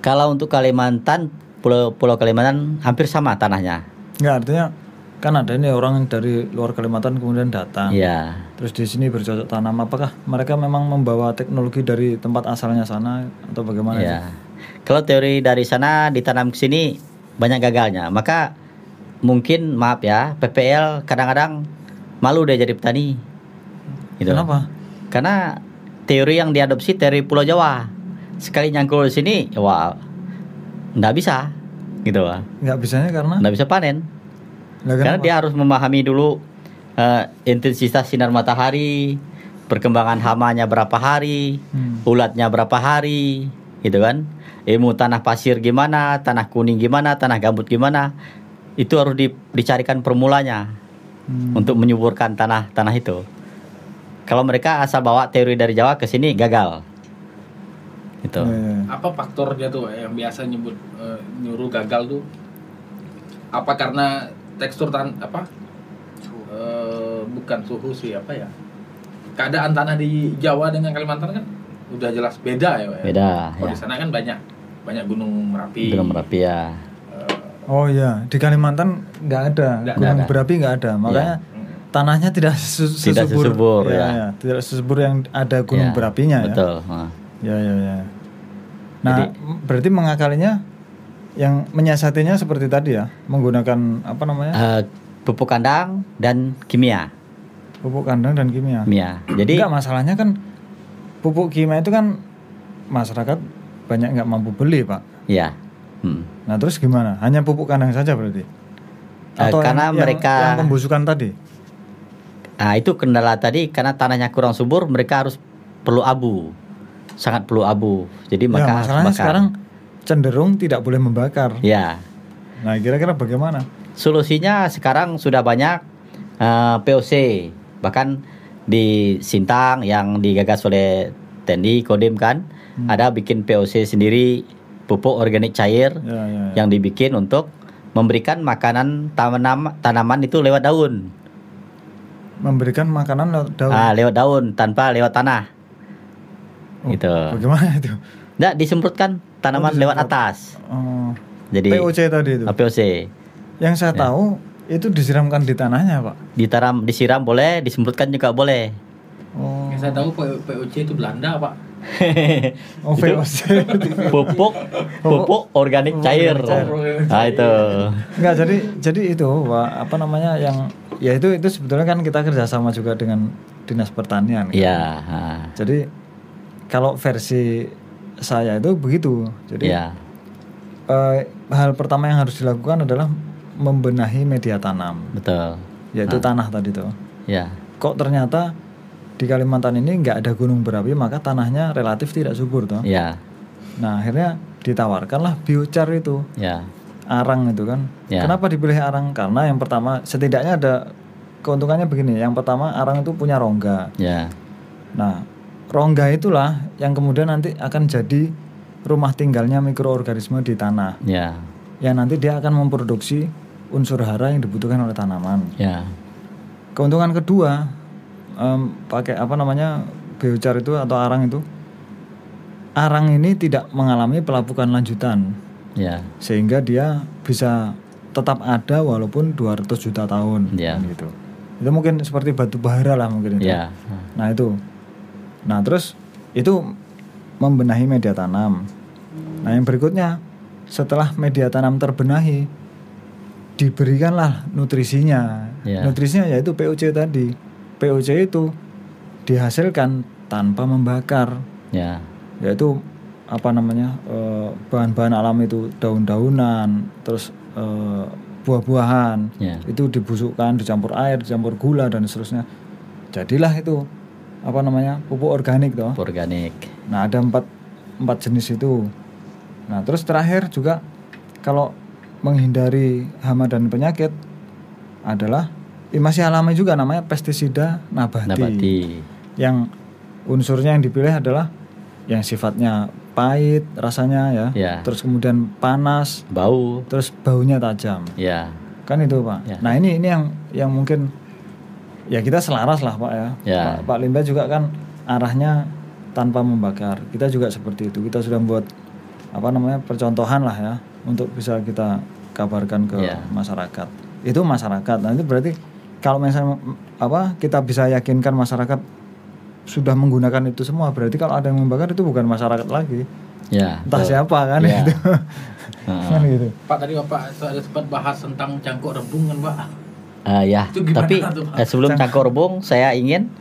kalau untuk Kalimantan pulau pulau Kalimantan hampir sama tanahnya Enggak artinya kan ada ini orang yang dari luar Kalimantan kemudian datang, ya terus di sini bercocok tanam. Apakah mereka memang membawa teknologi dari tempat asalnya sana atau bagaimana? ya kalau teori dari sana ditanam ke sini banyak gagalnya maka mungkin maaf ya PPL kadang-kadang malu deh jadi petani. Gitu. Kenapa? Karena teori yang diadopsi teori Pulau Jawa. Sekali nyangkul di sini, ya wah, nggak bisa, gitu lah. Nggak bisanya karena? Nggak bisa panen. Lah, Karena kenapa? dia harus memahami dulu eh, intensitas sinar matahari, perkembangan hamanya berapa hari, Hmm. ulatnya berapa hari, gitu kan? Ilmu tanah pasir gimana, tanah kuning gimana, tanah gambut gimana, itu harus di- dicarikan formulanya Hmm. untuk menyuburkan tanah tanah itu. Kalau mereka asal bawa teori dari Jawa ke sini gagal, gitu. Iya, iya. apa faktornya tuh yang biasa nyebut eh, nyuruh gagal tuh apa karena tekstur tan apa Eh, bukan suhu sih apa ya keadaan tanah di Jawa dengan Kalimantan kan udah jelas beda ya ya? Beda, kalau ya. di sana kan banyak banyak gunung merapi Belum rapi ya. Eh, Oh iya, di Kalimantan nggak ada, Nggak gunung ada. berapi nggak ada, makanya mm. tanahnya tidak sesu- Tidak sesubur, ya, ya. ya, tidak sesubur yang ada gunung Ya, berapinya ya. Betul. Nah, Ya ya ya. Nah, Jadi- berarti mengakalinya yang menyiasatinya seperti tadi ya, menggunakan apa namanya? eh, pupuk kandang dan kimia. pupuk kandang dan kimia. Kimia. Jadi Enggak masalahnya kan pupuk kimia itu kan masyarakat banyak nggak mampu beli, Pak. ya. Hmm. Nah, terus gimana? Hanya pupuk kandang saja berarti? Eh, karena mereka- yang pembusukan tadi. Nah, itu kendala tadi karena tanahnya kurang subur, mereka harus perlu abu. Sangat perlu abu. Jadi Ya, maka masalahnya bakar. sekarang cenderung tidak boleh membakar. ya. Nah, kira-kira bagaimana? Solusinya sekarang sudah banyak eh, POC. Bahkan di Sintang yang digagas oleh TNI Kodim kan Hmm. ada bikin POC sendiri pupuk organik cair Ya, ya, ya. yang dibikin untuk memberikan makanan tanaman tanaman itu lewat daun. memberikan makanan lewat daun. Ah, lewat daun tanpa lewat tanah. Oh, gitu. Bagaimana itu? Nggak disemprotkan tanaman Oh, lewat atas. Oh, Jadi POC tadi itu. ah, POC Yang saya Ya. tahu itu disiramkan di tanahnya, Pak. ditaram disiram boleh, disemprotkan juga boleh. Oh. yang saya tahu POC itu Belanda pak Oh, Itu- VOC. pupuk pupuk organik cair. Nah, itu. Enggak, jadi jadi itu, apa namanya yang ya itu itu sebetulnya kan kita kerjasama juga dengan Dinas Pertanian. kan. Iya, ah, Jadi kalau versi saya itu begitu. Jadi iya. eh, hal pertama yang harus dilakukan adalah membenahi media tanam, Betul. yaitu Ah. tanah tadi tuh. Ya. Kok ternyata di Kalimantan ini nggak ada gunung berapi, maka tanahnya relatif tidak subur toh. Ya. Nah akhirnya ditawarkanlah biochar itu, Ya. arang itu kan. Ya. Kenapa dipilih arang? Karena yang pertama setidaknya ada keuntungannya begini. Yang pertama arang itu punya rongga. Ya. Nah rongga itulah yang kemudian nanti akan jadi rumah tinggalnya mikroorganisme di tanah. Ya. Yang nanti dia akan memproduksi unsur hara yang dibutuhkan oleh tanaman. Ya. Keuntungan kedua em, pakai apa namanya biochar itu atau arang itu, arang ini tidak mengalami pelapukan lanjutan Ya. sehingga dia bisa tetap ada walaupun 200 juta tahun Ya. kan gitu. Itu mungkin seperti batu bara lah mungkin itu. Ya. Nah itu. Nah terus itu membenahi media tanam. Nah yang berikutnya setelah media tanam terbenahi diberikanlah nutrisinya. Ya. Nutrisinya yaitu POC tadi. POC itu dihasilkan tanpa membakar, Ya. yaitu apa namanya eh, bahan-bahan alam itu daun-daunan, terus eh, buah-buahan Ya. itu dibusukkan, dicampur air, dicampur gula dan seterusnya. Jadilah itu apa namanya pupuk organik toh. Organik. Nah ada empat empat jenis itu. Nah terus terakhir juga kalau menghindari hama dan penyakit adalah eh, masih alami juga namanya pestisida nabati, Nabati. yang unsurnya yang dipilih adalah yang sifatnya pahit rasanya ya, Ya. terus kemudian panas, Bau. terus baunya tajam, Ya. kan itu pak. Ya. Nah ini ini yang yang mungkin ya kita selaras lah pak ya. Ya. Pak, Pak Limba juga kan arahnya tanpa membakar. Kita juga seperti itu. Kita sudah membuat apa namanya percontohan lah ya untuk bisa kita kabarkan ke Ya. masyarakat. Itu masyarakat. Nanti berarti kalau misalnya apa kita bisa yakinkan masyarakat sudah menggunakan itu semua berarti kalau ada yang membakar itu bukan masyarakat lagi Ya. entah betul. siapa kan Ya. itu. Kan gitu. Pak tadi Bapak ada sempat bahas tentang cangkok rebung kan Pak? Eh, ya, Itu tapi tuh, Pak? eh, sebelum cangkok rebung saya ingin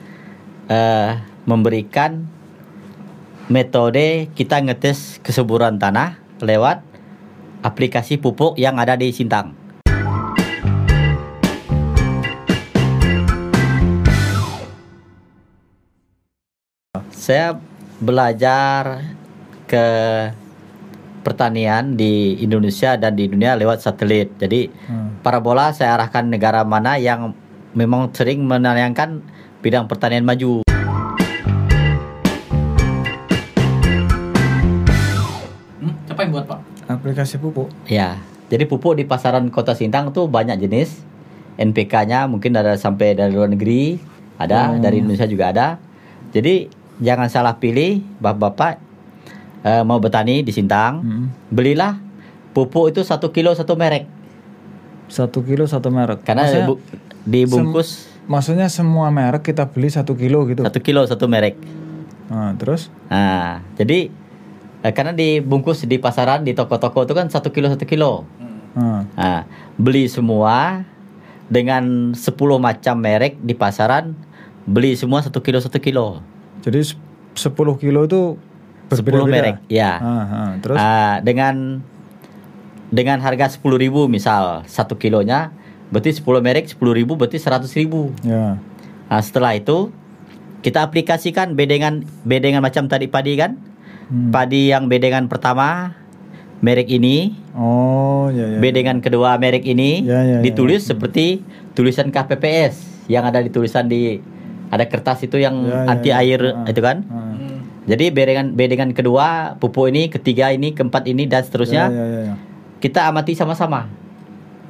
eh, memberikan metode kita ngetes kesuburan tanah lewat aplikasi pupuk yang ada di Sintang. Saya belajar ke pertanian di Indonesia dan di dunia lewat satelit. Jadi Hmm. parabola saya arahkan negara mana yang memang sering menanyakan bidang pertanian maju. Hmm? Siapa yang buat Pak? Aplikasi pupuk. Ya, jadi pupuk di pasaran Kota Sintang tuh banyak jenis. NPK-nya mungkin ada sampai dari luar negeri, ada Oh. dari Indonesia juga ada. Jadi jangan salah pilih, bapak-bapak eh, mau bertani di Sintang, Hmm. belilah pupuk itu satu kilo satu merek, Satu kilo satu merek. karena maksudnya, bu- dibungkus maksudnya semua merek kita beli satu kilo gitu. satu kilo satu merek. Nah, terus? Nah, jadi eh, karena dibungkus di pasaran di toko-toko itu kan satu kilo satu kilo. Nah, Nah, beli semua dengan 10 macam merek di pasaran, beli semua satu kilo satu kilo, jadi se- 10 kilo itu 10 berbeda-beda. merek, ya. Ah, ah, terus? Ah, dengan dengan harga 10.000 misal satu kilonya, berarti 10 merek 10.000 berarti 100.000. Ya. Nah, setelah itu kita aplikasikan bedengan bedengan macam tadi padi kan? Hmm. Padi yang bedengan pertama merek ini, Oh, ya ya. bedengan kedua merek ini Ya, ya, ya, ditulis seperti tulisan KPPS yang ada di tulisan di ada kertas itu yang Ya, ya, anti ya. air Ah. itu kan. Ah. Hmm. Jadi bedengan bedengan kedua, pupuk ini, ketiga ini, keempat ini dan seterusnya Ya, ya, ya, ya. kita amati sama-sama.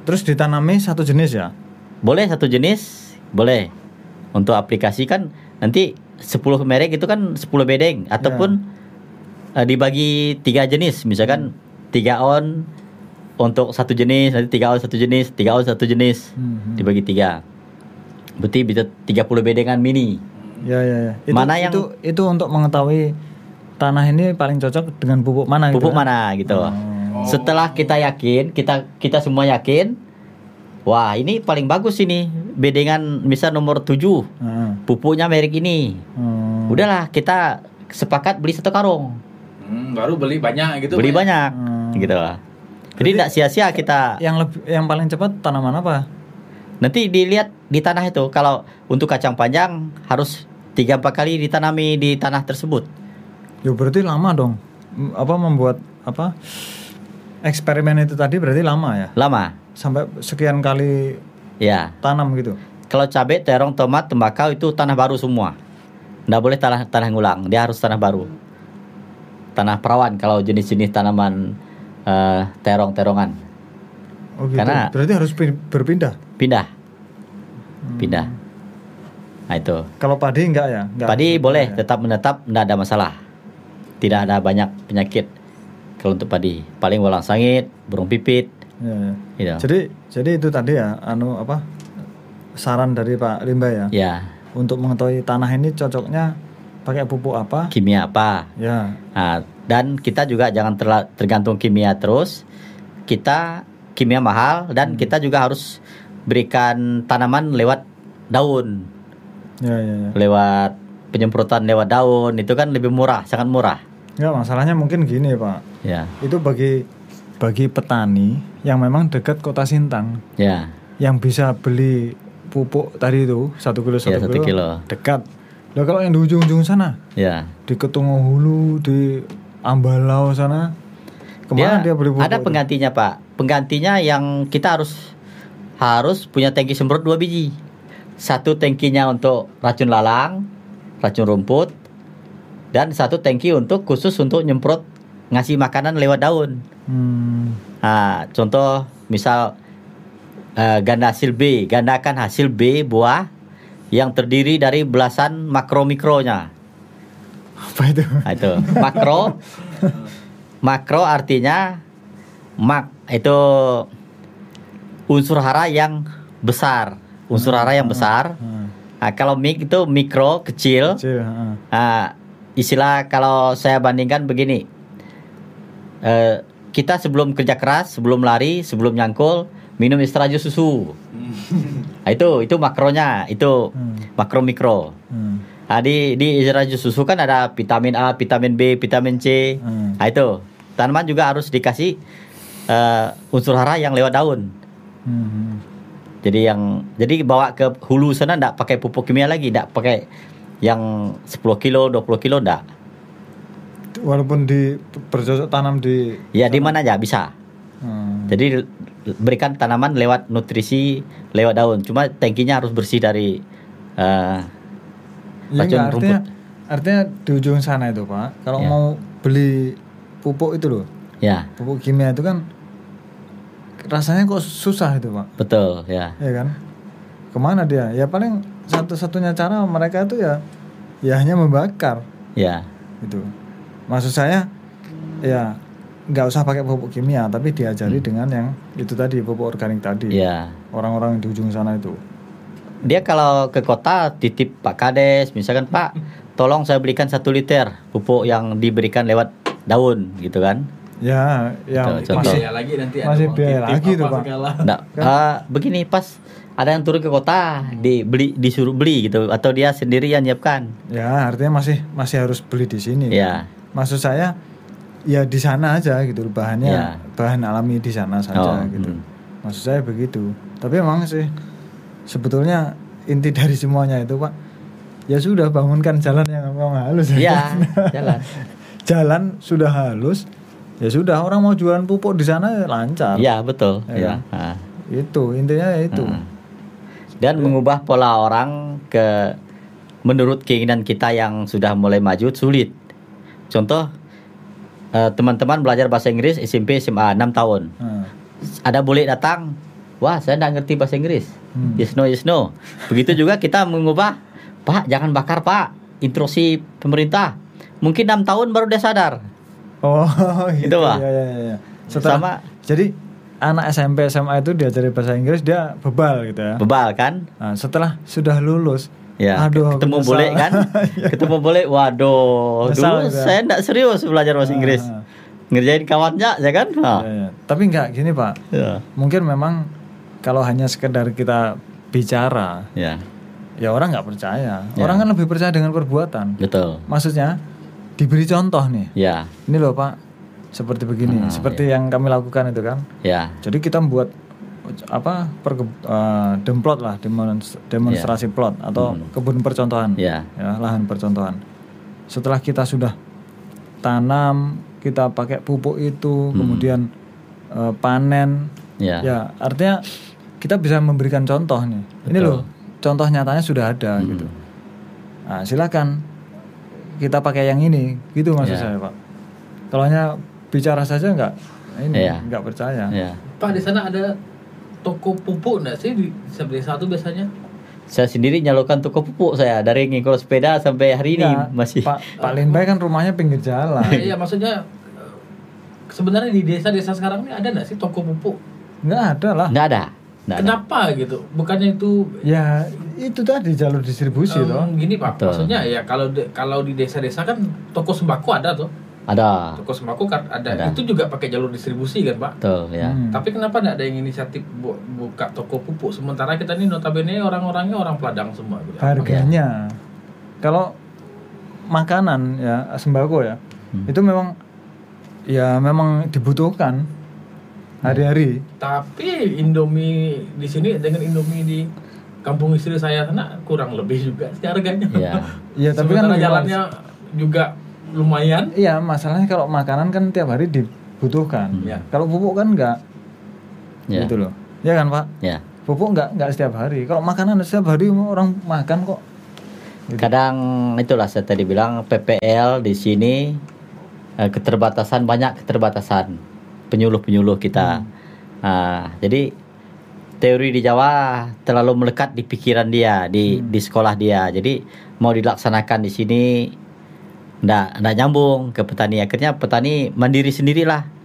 Terus ditanami satu jenis ya? Boleh satu jenis, boleh. Untuk aplikasi kan nanti 10 merek itu kan 10 bedeng ataupun eh, dibagi tiga jenis, misalkan tiga on untuk satu jenis, nanti tiga on satu jenis, tiga on satu jenis, Hmm, hmm. dibagi tiga. Berarti bisa 30 bedengan mini. Ya, ya, ya. Itu, Mana yang- itu itu untuk mengetahui tanah ini paling cocok dengan pupuk mana gitu. Pupuk kan? mana gitu. Oh. Setelah kita yakin, kita kita semua yakin, wah ini paling bagus ini bedengan misal nomor 7 Ah. pupuknya merek ini. Oh. Udahlah kita sepakat beli satu karung, Hmm, baru beli banyak gitu. beli Pak, ya? banyak, Hmm. gitu lah. Jadi tidak sia-sia kita Yang lebih yang paling cepat tanaman apa? Nanti dilihat di tanah itu. Kalau untuk kacang panjang harus tiga empat kali ditanami di tanah tersebut. Ya berarti lama dong. Apa membuat apa? Eksperimen itu tadi berarti lama ya? Lama, Sampai sekian kali ya. tanam gitu. Kalau cabai, terong, tomat, tembakau itu tanah baru semua. Nggak boleh tanah tanah ngulang, dia harus tanah baru. Tanah perawan kalau jenis-jenis tanaman eh, terong-terongan. Oh gitu. Karena- berarti harus pin- berpindah. Pindah. Pindah. Nah itu. Kalau padi enggak ya? Enggak. Padi boleh Ya. tetap menetap, nggak ada masalah. Tidak ada banyak penyakit kalau untuk padi. Paling walang sangit, burung pipit, Ya, ya. gitu. Jadi jadi itu tadi ya anu apa? Saran dari Pak Limba ya. Ya, Untuk mengetahui tanah ini cocoknya pakai pupuk apa? kimia apa? Ya. Nah, dan kita juga jangan tergantung kimia terus. Kita kimia mahal dan Hmm. kita juga harus berikan tanaman lewat daun, Ya, ya, ya. lewat penyemprotan lewat daun itu kan lebih murah, sangat murah. Ya, masalahnya mungkin gini, Pak. Ya, Itu bagi bagi petani yang memang dekat kota Sintang ya, yang bisa beli pupuk tadi itu satu kilo satu, Ya, satu kilo. dekat. Lah kalau yang di ujung-ujung sana ya. di Ketungo Hulu di Ambalau sana ke mana dia, beli pupuk? ada itu? penggantinya pak penggantinya yang kita harus harus punya tangki semprot dua biji satu tangkinya untuk racun lalang racun rumput dan satu tangki untuk khusus untuk nyemprot ngasih makanan lewat daun Hmm. nah, contoh misal eh, ganda hasil B gandakan hasil B buah yang terdiri dari belasan makro mikronya Apa itu? Nah, itu makro makro artinya mak itu unsur hara yang besar unsur hara yang besar Hmm. nah, kalau mik itu mikro kecil Kecil. Nah, istilah kalau saya bandingkan begini Eh, kita sebelum kerja keras, sebelum lari, sebelum nyangkul, minum extra jus susu. Nah, itu itu makronya, itu Hmm. makro mikro. Hmm. Ah, di di jus susu kan ada vitamin A, vitamin B, vitamin C. Hmm. Nah, itu tanaman juga harus dikasih eh, unsur hara yang lewat daun. Hmm. Jadi yang jadi bawa ke hulu sana ndak pakai pupuk kimia lagi, ndak pakai yang 10 kilo, 20 kilo ndak. Walaupun di bercocok tanam di Ya di mana aja bisa. Hmm. Jadi berikan tanaman lewat nutrisi lewat daun. Cuma tangkinya harus bersih dari eh, Ya racun enggak, artinya artinya di ujung sana itu pak. Kalau Ya. mau beli pupuk itu loh. Ya pupuk kimia itu kan rasanya kok susah itu pak. Betul ya. Ya kan? Ke mana dia? Ya paling satu-satunya cara mereka itu ya ya hanya membakar. Ya gitu maksud saya ya nggak usah pakai pupuk kimia tapi diajari dengan yang itu tadi pupuk organik tadi. Ya. orang-orang di ujung sana itu Dia kalau ke kota titip Pak Kades, misalkan Pak, tolong saya belikan satu liter pupuk yang diberikan lewat daun gitu kan. ya ya Betul, Itu contoh. masih biaya lagi nanti masih biaya lagi apa tuh, Pak. segala. Nggak, eh, begini pas ada yang turun ke kota dibeli disuruh beli gitu atau dia sendiri yang nyiapkan. ya artinya masih masih harus beli di sini Ya. maksud saya ya di sana aja gitu bahannya Ya. bahan alami di sana saja Oh, gitu hmm. maksud saya begitu tapi emang sih sebetulnya inti dari semuanya itu pak ya sudah bangunkan jalan yang memang halus Iya, jalan. jalan sudah halus ya sudah orang mau jualan pupuk di sana ya lancar Iya, betul. Ya. Ya. Ah. itu intinya ya itu Hmm. Dan mengubah pola orang ke menurut keinginan kita yang sudah mulai maju sulit. Contoh eh, teman-teman belajar bahasa Inggris SMP SMA 6 tahun. Nah, Ada boleh datang, wah saya nggak ngerti bahasa Inggris. Hmm. Yes no yes no. Begitu juga kita mengubah, Pak jangan bakar Pak, instruksi pemerintah. Mungkin enam tahun baru dia sadar. oh gitu, Itu, Pak. ya, ya, ya. Setelah, Sama jadi anak SMP SMA itu diajari bahasa Inggris dia bebal gitu ya bebal kan? Nah, setelah sudah lulus, Ya, aduh, ketemu boleh kan? Iya. ketemu boleh, waduh, Nyesal dulu gitu ya. saya enggak serius belajar bahasa Ah, Inggris. ah. Ngerjain kawannya, ya kan? Ya, ya. Tapi enggak gini pak, Ya. mungkin memang kalau hanya sekedar kita bicara, Ya, ya orang nggak percaya. Ya. Orang kan lebih percaya dengan perbuatan. betul. Maksudnya diberi contoh nih. Ya, Ini loh pak, seperti begini, Ah, seperti yang kami lakukan itu kan. ya, Jadi kita membuat apa perke, eh, demplot lah demons- demonstrasi plot atau Hmm. kebun percontohan ya, ya lahan percontohan setelah kita sudah tanam kita pakai pupuk itu kemudian eh, panen ya, ya artinya kita bisa memberikan contoh nih ini Betul. loh contoh nyatanya sudah ada Hmm. gitu nah silakan kita pakai yang ini gitu maksud Ya. saya pak kalau hanya bicara saja nggak ini Ya. nggak percaya ya. Pak di sana ada toko pupuk enggak sih di sebelah satu biasanya? Saya sendiri nyalurkan toko pupuk saya dari ngikol sepeda sampai hari ini Ya, masih. Pak Pak Linbay kan rumahnya pinggir jalan Iya maksudnya eh, sebenarnya di desa-desa sekarang ini ada nggak sih toko pupuk? Nggak ada lah Nggak ada. Nggak ada. Kenapa gitu? Bukannya itu ya itu tadi jalur distribusi em, toh gini pak, Betul. maksudnya ya kalau de- kalau di desa-desa kan toko sembako ada tuh, Ada. toko sembako kan ada, Ada. itu juga pakai jalur distribusi kan pak. Betul, ya. Hmm. Tapi kenapa nggak ada yang inisiatif bu- buka toko pupuk sementara kita ini notabene orang-orangnya orang Peladang semua gitu. harganya kalau makanan ya sembako ya Hmm. itu memang ya memang dibutuhkan hari-hari Tapi Indomie di sini dengan Indomie di kampung istri saya sana kurang lebih juga sih harganya. Iya. Iya, tapi kan jalannya juga lumayan. iya masalahnya kalau makanan kan tiap hari dibutuhkan Iya. kalau pupuk kan enggak Ya. gitu loh ya kan pak Ya. pupuk enggak enggak setiap hari kalau makanan setiap hari orang makan kok Gitu. Kadang itulah saya tadi bilang PPL di sini eh, keterbatasan banyak keterbatasan penyuluh-penyuluh kita. Ah, jadi teori di Jawa terlalu melekat di pikiran dia, di di sekolah dia. Jadi mau dilaksanakan di sini ndak ndak nyambung ke petani. Akhirnya petani mandiri sendirilah.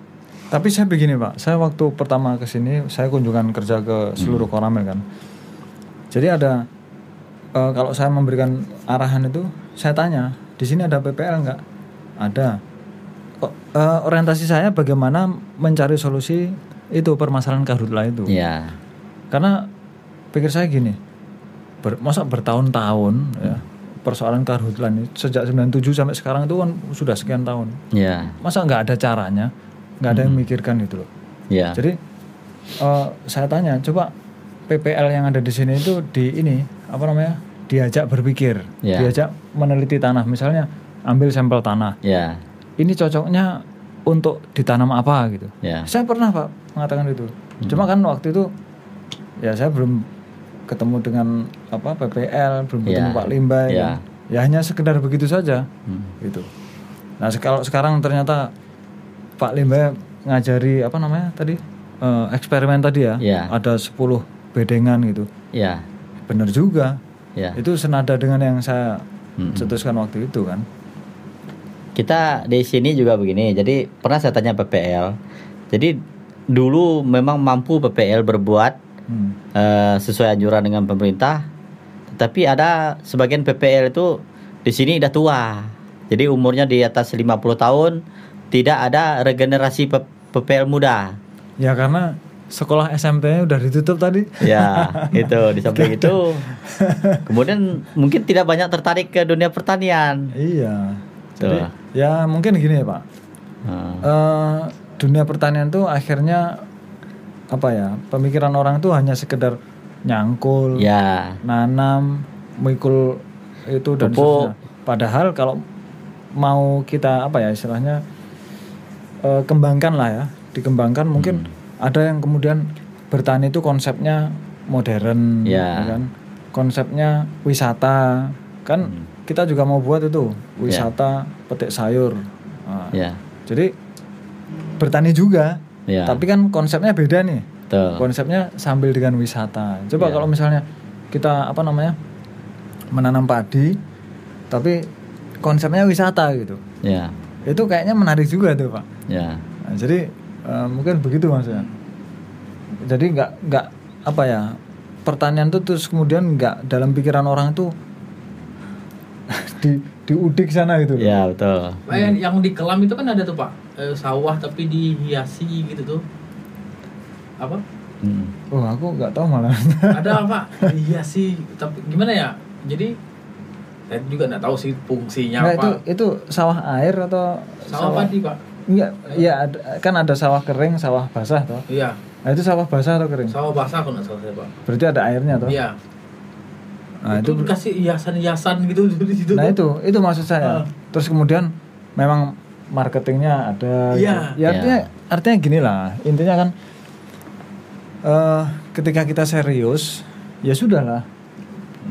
Tapi saya begini pak, saya waktu pertama ke sini saya kunjungan kerja ke seluruh koramil kan. Jadi ada eh, kalau saya memberikan arahan itu, saya tanya di sini ada PPL nggak? Ada. Eh, orientasi saya bagaimana mencari solusi itu permasalahan karhutla itu. Ya. Karena pikir saya gini, ber, masa bertahun-tahun ya persoalan karhutla ini sejak 97 sampai sekarang itu kan sudah sekian tahun. Ya. Masa nggak ada caranya, nggak ada yang mikirkan gitu loh. Ya. Jadi eh, saya tanya, coba PPL yang ada di sini itu di ini apa namanya diajak berpikir, Ya. diajak meneliti tanah. Misalnya ambil sampel tanah, Ya. Ini cocoknya untuk ditanam apa gitu. Ya. Saya pernah pak mengatakan itu. Cuma kan waktu itu ya saya belum ketemu dengan apa PPL, belum ketemu Ya. Pak Limbay. Ya. kan. Ya hanya sekedar begitu saja Hmm. gitu. Nah kalau sekarang ternyata Pak Limbay ngajari apa namanya tadi Eh, eksperimen tadi ya, Ya. ada 10 bedengan gitu, Ya. bener juga. Ya. Itu senada dengan yang saya cetuskan waktu itu kan. Kita di sini juga begini. Jadi pernah saya tanya PPL. Jadi dulu memang mampu PPL berbuat Hmm. eh, sesuai anjuran dengan pemerintah. Tetapi ada sebagian PPL itu di sini udah tua. Jadi umurnya di atas 50 tahun tidak ada regenerasi PPL muda. Ya karena sekolah SMP-nya udah ditutup tadi. Ya, itu di samping itu. Kemudian mungkin tidak banyak tertarik ke dunia pertanian. Iya. Jadi Tuh. ya mungkin gini ya Pak. Nah, Eh, dunia pertanian tuh akhirnya apa ya? Pemikiran orang tuh hanya sekedar nyangkul, ya, nanam, mikul itu dan Pupuk. seterusnya. Padahal kalau mau kita apa ya istilahnya eh, kembangkan lah ya, dikembangkan mungkin ada yang kemudian bertani itu konsepnya modern, Ya. kan? Konsepnya wisata, kan kita juga mau buat itu wisata petik sayur. Nah, ya, Jadi bertani juga, ya. tapi kan konsepnya beda nih Tuh. konsepnya sambil dengan wisata. Coba Iya. kalau misalnya kita apa namanya menanam padi, tapi konsepnya wisata gitu, Ya, itu kayaknya menarik juga tuh pak. ya, Nah, jadi eh, mungkin begitu maksudnya. Jadi nggak nggak apa ya pertanian tuh terus kemudian nggak dalam pikiran orang tuh di diudik sana gitu. ya betul. Pak, yang, yang di kelam itu kan ada tuh pak eh, sawah tapi dihiasi gitu tuh apa Hmm. Oh aku nggak tahu malah. ada apa dihiasi tapi gimana ya jadi saya juga nggak tahu sih fungsinya Nggak, itu apa itu sawah air atau sawah padi pak Enggak, ya ada, kan ada sawah kering, sawah basah toh. iya Nah, itu sawah basah atau kering? sawah basah kalau nggak salah saya pak Berarti ada airnya toh. iya Nah, itu, itu dikasih hiasan-hiasan gitu di situ Nah, itu itu maksud saya. Ah. Terus kemudian memang marketingnya ada gitu. Iya. Ya artinya artinya gini lah. Intinya kan eh ketika kita serius, ya sudahlah.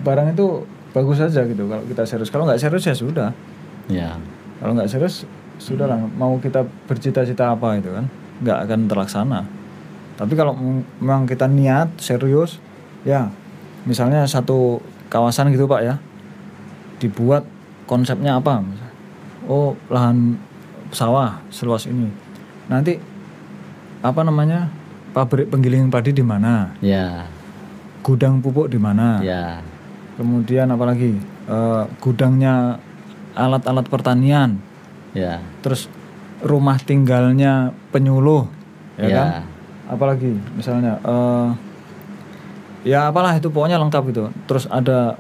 Barang itu bagus saja gitu kalau kita serius. Kalau nggak serius ya sudah. Ya, Kalau nggak serius sudahlah. Mau kita bercita-cita apa itu kan nggak akan terlaksana. Tapi kalau mem- memang kita niat serius, ya misalnya satu kawasan gitu pak ya, dibuat konsepnya apa? Oh lahan sawah seluas ini. Nanti apa namanya pabrik penggiling padi di mana? ya, Gudang pupuk di mana? ya, Kemudian apalagi Eh, gudangnya alat-alat pertanian. ya, terus rumah tinggalnya penyuluh ya, Ya. kan apalagi misalnya eh ya apalah itu pokoknya lengkap itu terus ada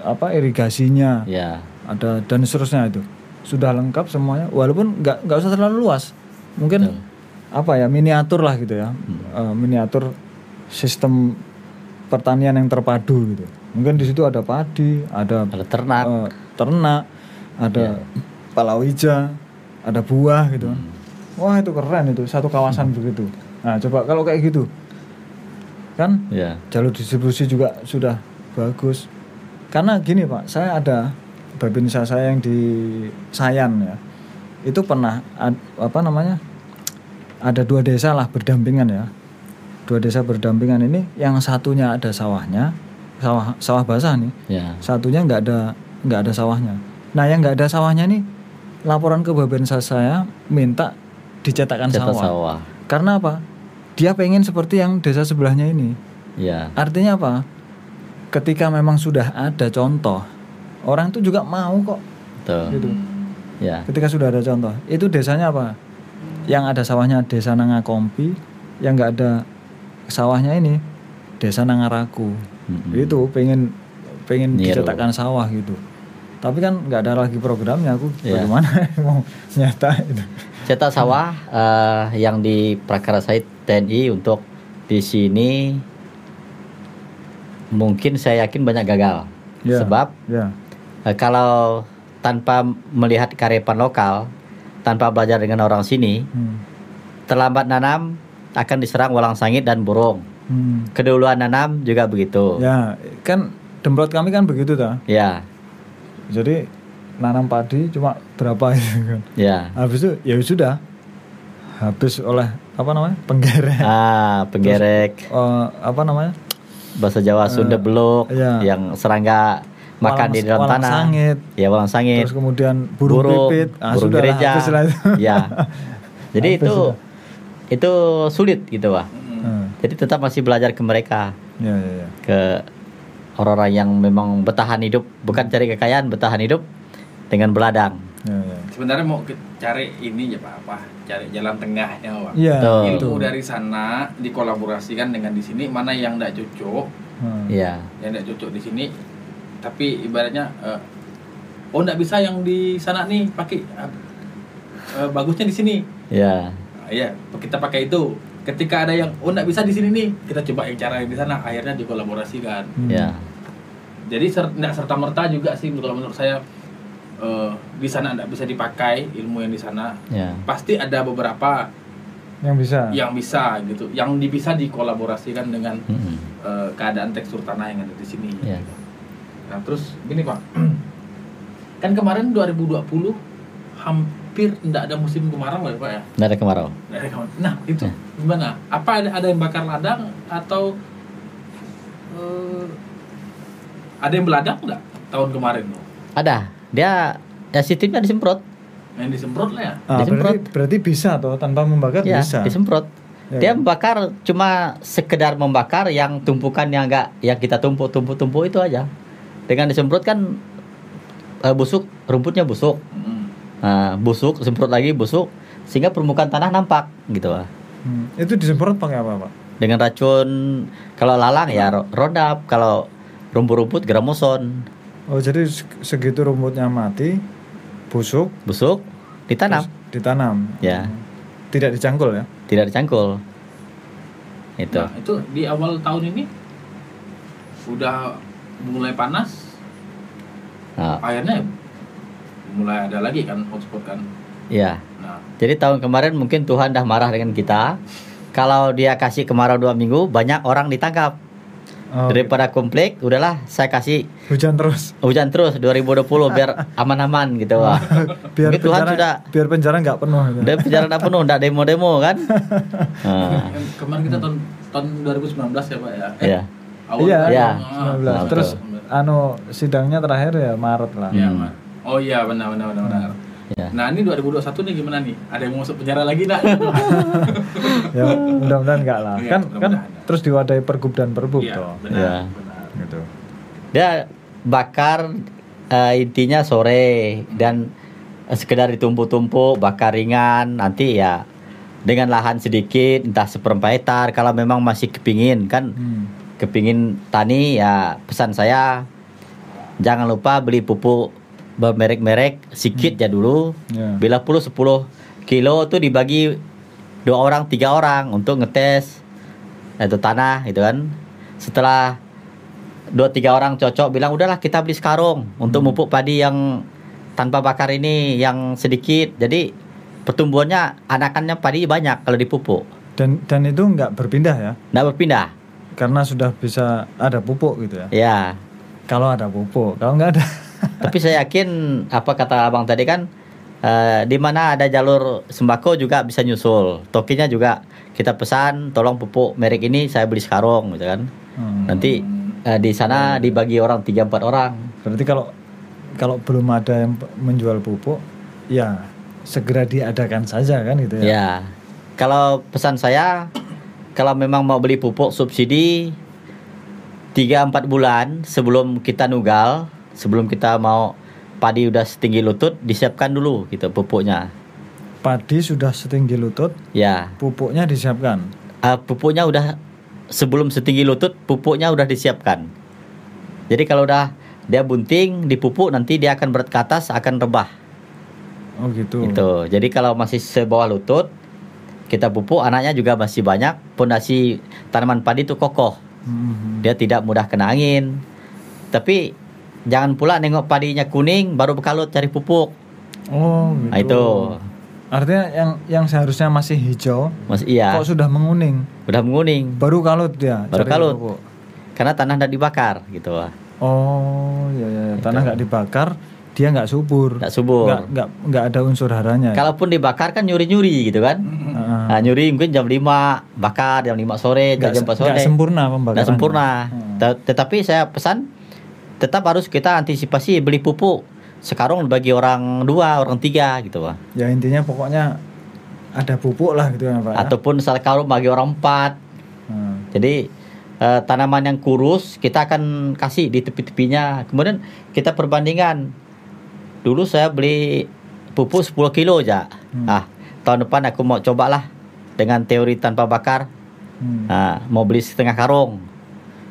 apa irigasinya. Ya, ada dan seterusnya itu. Sudah lengkap semuanya walaupun nggak nggak usah terlalu luas. Mungkin apa ya miniatur lah gitu ya. Eh, miniatur sistem pertanian yang terpadu gitu. Mungkin di situ ada padi ada ada ternak. eh, ternak, ada palawija, ada buah gitu. kan. Wah itu keren itu satu kawasan begitu. Nah coba kalau kayak gitu, kan Ya, jalur distribusi juga sudah bagus. Karena gini pak, saya ada babinsa saya yang di Sayan ya, itu pernah ad- apa namanya ada dua desa lah berdampingan ya, dua desa berdampingan ini, yang satunya ada sawahnya, sawah sawah basah nih, ya, satunya nggak ada nggak ada sawahnya. Nah yang nggak ada sawahnya nih laporan ke Babinsa saya minta dicetakkan cetak sawah. sawah. Karena apa? Dia pengen seperti yang desa sebelahnya ini. Ya, Artinya apa? Ketika memang sudah ada contoh, orang itu juga mau kok betul. gitu. Ya. Ketika sudah ada contoh, itu desanya apa? Yang ada sawahnya desa Nangakompi, yang nggak ada sawahnya ini desa Nangaraku. Mm-mm. Itu pengen pengen Niru. dicetakkan sawah gitu. Tapi kan nggak ada lagi programnya aku Ya. bagaimana mau nyata itu. Cetak sawah eh, yang di Prakarasai TNI untuk di sini mungkin saya yakin banyak gagal. Ya. Sebab Ya. eh, kalau tanpa melihat kearifan lokal, tanpa belajar dengan orang sini, Hmm. terlambat nanam akan diserang walang sangit dan burung. Hmm. Keduluan nanam juga begitu. Ya, kan demplot kami kan begitu ta. Ya, Jadi nanam padi cuma berapa itu kan. ya. Habis itu ya sudah. Habis oleh apa namanya? Penggerek. Ah, penggerek Eh, apa namanya? bahasa Jawa Sunda Eh, beluk iya. yang serangga makan Walang- di dalam walang tanah. sangit. Ya, walang sangit. Terus kemudian burung, pipit. Ah, burung sudah gereja. lah itu. Ya. Jadi Habis itu sudah. itu sulit gitu, Wah. Mm. Hmm. Jadi tetap masih belajar ke mereka, Ya, ya, ya. ke orang-orang yang memang bertahan hidup, bukan cari kekayaan, bertahan hidup dengan beladang. Ya, ya. Sebenarnya mau ke- cari ini ya Pak, apa? Cari jalan tengahnya, Pak. Iya, Betul. itu. Ilmu dari sana dikolaborasikan dengan di sini mana yang tidak cocok, Hmm. Ya. yang tidak cocok di sini. Tapi ibaratnya eh, oh tidak bisa yang di sana nih pakai eh, bagusnya di sini. Ya. Ah, Iya, kita pakai itu. Ketika ada yang oh tidak bisa di sini nih, kita coba yang cara yang di sana. Akhirnya dikolaborasikan. Hmm. Ya. Jadi ser, nggak serta merta juga sih kalau menurut saya eh, di sana tidak bisa dipakai ilmu yang di sana. Ya. Pasti ada beberapa Yang bisa. yang bisa gitu, yang bisa dikolaborasikan dengan Mm-mm. eh, keadaan tekstur tanah yang ada di sini. Ya. Nah terus gini pak, kan kemarin 2020 hampir tidak ada musim kemarau ya pak ya? Nggak ada kemarau. Nggak ada kemarau. Nah itu Ya. gimana? Apa ada ada yang bakar ladang atau eh, ada yang beladang nggak tahun kemarin? Ada. Dia ya sistemnya disemprot. Yang disemprot lah ya? Ah, disemprot. berarti, berarti bisa toh tanpa membakar Ya, bisa. disemprot. Ya, Dia ya. membakar cuma sekedar membakar yang tumpukan yang enggak yang kita tumpuk tumpuk tumpuk itu aja. Dengan disemprot kan eh, busuk, rumputnya busuk. Mm. Nah, busuk, semprot lagi busuk sehingga permukaan tanah nampak gitu lah. Hmm. Itu disemprot pakai apa, Pak? Dengan racun kalau lalang ya ro- rodap, kalau rumput-rumput gramoson, Oh, jadi se- segitu rumputnya mati, busuk, busuk ditanam, terus ditanam. Ya. Tidak dicangkul ya? tidak dicangkul. Itu. Nah itu di awal tahun ini udah mulai panas, Nah, akhirnya mulai ada lagi kan hotspot kan. ya. Nah Jadi tahun kemarin mungkin Tuhan dah marah dengan kita. Kalau dia kasih kemarau dua minggu, banyak orang ditangkap. Oh, Daripada konflik, udahlah saya kasih gitu. hujan terus. hujan terus 2020 biar aman-aman gitu wah. Biar Mungkin Tuhan penjara, sudah biar penjara nggak penuh. gitu. bicara nggak penuh, nggak demo-demo kan? Nah, Kan kemarin kita tahun tahun 2019 ya pak ya. Eh, ya. awal Iya, Iya. Ah, 19. Nah, Terus betul. anu sidangnya terakhir ya Maret lah. Iya, Hmm. Oh iya benar benar benar benar. Ya. Nah ini 2021 nih gimana nih? Ada yang mau masuk penjara lagi nak? ya mudah-mudahan enggak lah. Iya, kan kan mudah-mudahan. Terus diwadahi pergub dan perbub Iya toh. benar. Iya. benar. Gitu. Dia bakar eh, intinya sore dan eh, sekedar ditumpuk-tumpuk, bakar ringan, nanti ya dengan lahan sedikit, entah seperempat hektar. Kalau memang masih kepingin kan, Hmm. kepingin tani ya pesan saya jangan lupa beli pupuk bermerek-merek sedikit ya dulu. Ya. Bila perlu 10 kilo tuh dibagi dua orang tiga orang untuk ngetes itu tanah gitu kan. Setelah dua tiga orang cocok bilang udahlah kita beli sekarung untuk Hmm. pupuk padi yang tanpa bakar ini yang sedikit. Jadi pertumbuhannya anakannya padi banyak kalau dipupuk. Dan dan itu nggak berpindah ya. Nggak berpindah. Karena sudah bisa ada pupuk gitu ya. Ya. Kalau ada pupuk, kalau nggak ada. Tapi saya yakin apa kata abang tadi kan eh, di mana ada jalur sembako juga bisa nyusul. Tokinya juga kita pesan tolong pupuk merek ini saya beli sekarung gitu kan. Hmm. Nanti eh, di sana dibagi orang tiga empat orang. Berarti kalau kalau belum ada yang menjual pupuk, ya segera diadakan saja kan gitu ya. Ya. Kalau pesan saya kalau memang mau beli pupuk subsidi 3 4 bulan sebelum kita nugal, sebelum kita mau padi udah setinggi lutut disiapkan dulu gitu pupuknya. Padi sudah setinggi lutut, Ya, pupuknya disiapkan. eh, pupuknya udah sebelum setinggi lutut pupuknya udah disiapkan. Jadi kalau udah dia bunting dipupuk nanti dia akan berat ke atas akan rebah. Oh gitu. Itu. Jadi kalau masih sebawah lutut kita pupuk anaknya juga masih banyak. Pondasi tanaman padi itu kokoh. Mhm. Dia tidak mudah kena angin. Tapi jangan pula nengok padinya kuning baru bekalut cari pupuk. Oh gitu. Nah, itu. Artinya yang yang seharusnya masih hijau, Mas iya. kok sudah menguning, Udah menguning. baru kalut dia. Baru kalut. pupuk. Karena tanah tidak dibakar gitu. Wah. Oh iya iya, Itu. tanah nggak dibakar, dia nggak subur. Nggak subur. Nggak nggak ada unsur haranya. Kalaupun dibakar kan nyuri-nyuri gitu kan. Heeh. Nah, nyuri mungkin jam 5 bakar jam 5 sore, nggak, jam 4 sore. nggak sempurna pembakaran. Nggak sempurna. Hmm. Tet- Tetapi saya pesan tetap harus kita antisipasi beli pupuk sekarang bagi orang dua, orang tiga gitu Pak. Ya intinya pokoknya ada pupuk lah gitu ya Pak. ya? Ataupun sekarang bagi orang empat. Hmm. Jadi eh, tanaman yang kurus kita akan kasih di tepi-tepinya. Kemudian kita perbandingan. Dulu saya beli pupuk 10 kilo aja. Hmm. Ah, tahun depan aku mau cobalah dengan teori tanpa bakar. Hmm. Nah, mau beli setengah karung.